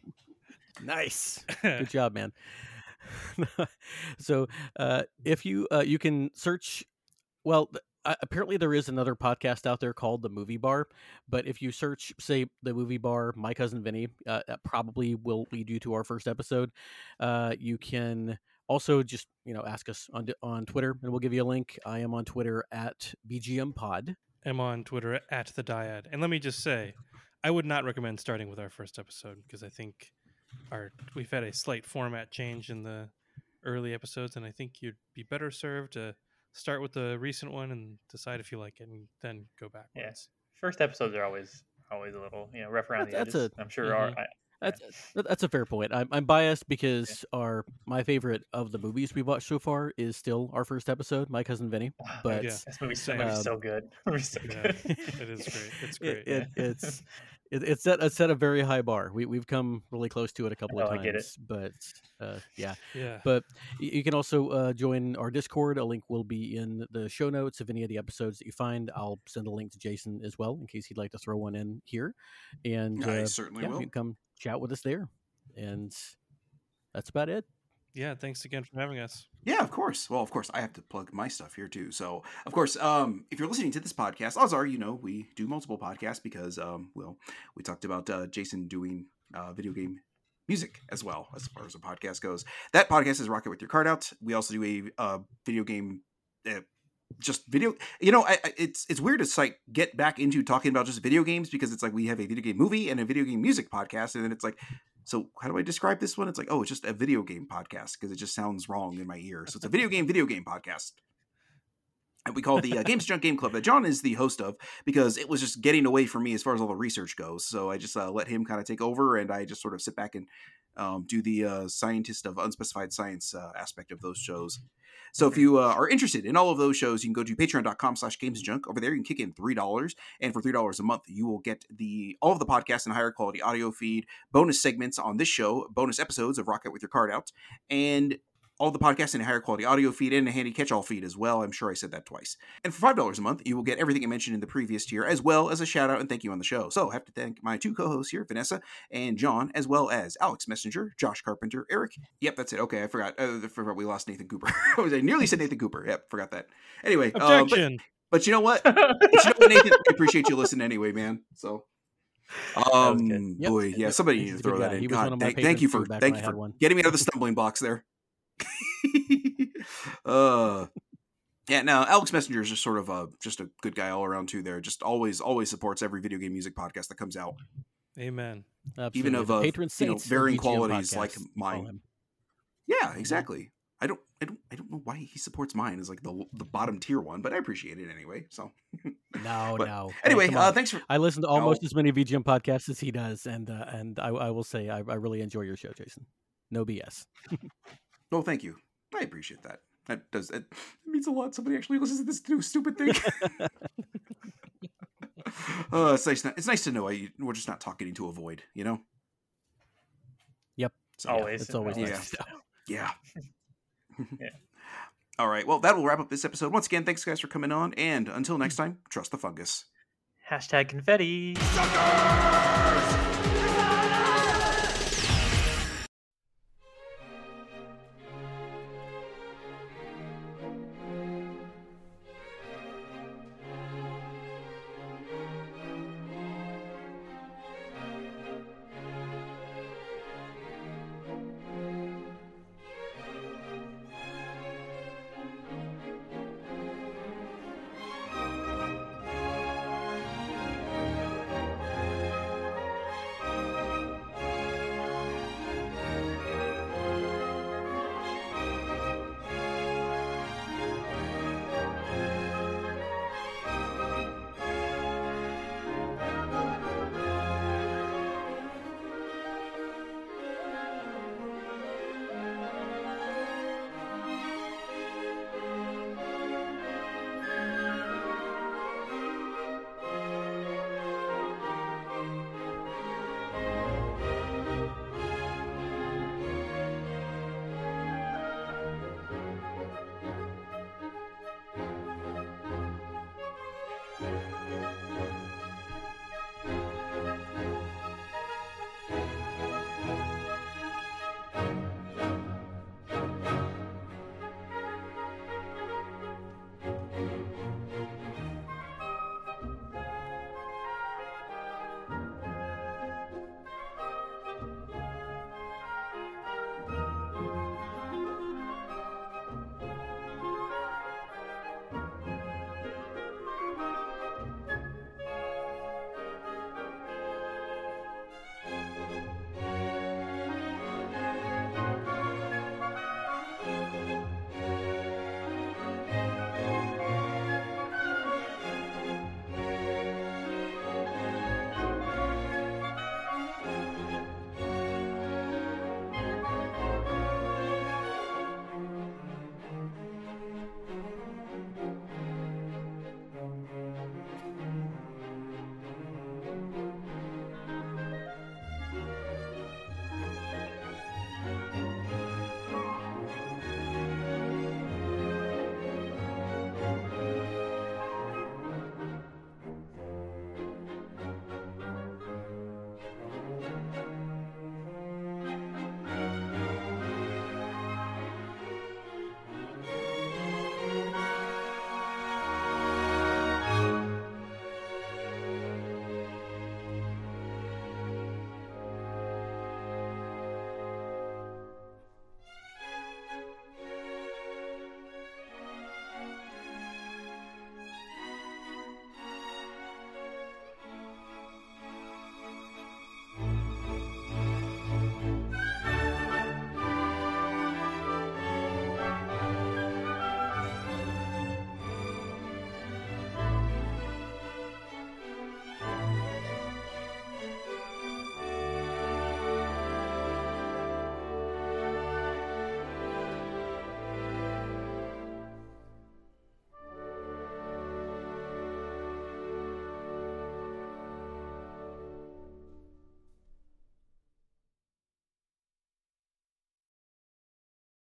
Nice. Good job, man. so, uh, if you uh, you can search, well, uh, apparently there is another podcast out there called the Movie Bar. But if you search, say, the Movie Bar, my cousin Vinny, uh, that probably will lead you to our first episode. Uh, you can also just you know ask us on on Twitter, and we'll give you a link. I am on Twitter at BGM Pod. I'm on Twitter at the Diad. And let me just say, I would not recommend starting with our first episode because I think our we've had a slight format change in the early episodes, and I think you'd be better served to start with the recent one and decide if you like it, and then go backwards. Yes. First episodes are always always a little you know rough around That's- the that's edges. I'm sure our Mhm. I, That's that's a fair point. I'm, I'm biased because our my favorite of the movies we've watched so far is still our first episode, My Cousin Vinny. But Yeah. this movie's, so, movie's Um, so good. Movie's so Yeah, good. it is great. It's great. it, it, it's it, it's set it's set a very high bar. We we've come really close to it a couple of Oh, I times, get it. but uh, yeah. yeah. But you can also uh, join our Discord. A link will be in the show notes of any of the episodes that you find. I'll send a link to Jason as well in case he'd like to throw one in here. And I uh, certainly yeah, will. you can come chat with us there. And that's about it. Yeah. Thanks again for having us. Yeah, of course. Well, of course, I have to plug my stuff here too. So, of course, um, if you're listening to this podcast, odds are you know we do multiple podcasts because, um, well, we talked about uh, Jason doing uh, video game music as well as far as the podcast goes. That podcast is Rocket with Your Card Out. We also do a uh, video game. Uh, just video you know I, I, it's it's weird to like get back into talking about just video games because it's like we have a video game movie and a video game music podcast and then it's like so how do I describe this one? It's like, oh, it's just a video game podcast because it just sounds wrong in my ear. So it's a video game video game podcast. And we call the uh, Games Junk Game Club that John is the host of because it was just getting away from me as far as all the research goes. So I just uh, let him kind of take over and I just sort of sit back and um, do the uh, scientist of unspecified science uh, aspect of those shows. So if you uh, are interested in all of those shows, you can go to patreon.com slash gamesjunk. Over there, you can kick in $3. And for $3 a month, you will get the all of the podcasts and higher quality audio feed, bonus segments on this show, bonus episodes of Rocket with Your Card Out, and all the podcasts in a higher quality audio feed and a handy catch-all feed as well. I'm sure I said that twice. And for five dollars a month, you will get everything I mentioned in the previous tier, as well as a shout out and thank you on the show. So I have to thank my two co-hosts here, Vanessa and John, as well as Alex Messenger, Josh Carpenter, Eric. Yep, that's it. Okay, I forgot. Uh, I forgot we lost Nathan Cooper. I was- I nearly said Nathan Cooper. Yep, forgot that. Anyway, um, but, Objection. but you know what? But you know what, Nathan? I appreciate you listening anyway, man. So. Um, Yep. boy, yeah, somebody He's needs to throw that guy. in. He God, thank, thank you for thank you for one. getting me out of the stumbling blocks there. uh, yeah. Now Alex Messenger is just sort of a just a good guy all around too. There, just always always supports every video game music podcast that comes out. Amen. Even of, uh, patron you know, varying qualities like we call mine. Yeah, exactly. I don't, I don't, I don't know why he supports mine as like the the bottom tier one, but I appreciate it anyway. So No, But no. Anyway, come uh, thanks for I listen to almost No. as many VGM podcasts as he does, and uh, and I, I will say I, I really enjoy your show, Jason. No BS. Oh, thank you. I appreciate that. That does it, it means a lot. Somebody actually listens to this new stupid thing. uh, it's nice. It's nice to know I, we're just not talking into a void. You know. Yep. So, Yeah, Always. it's always Yeah. nice. to know. Yeah. Yeah. All right. Well, that will wrap up this episode. Once again, thanks guys for coming on, and until next time, trust the fungus. Hashtag confetti. Suckers!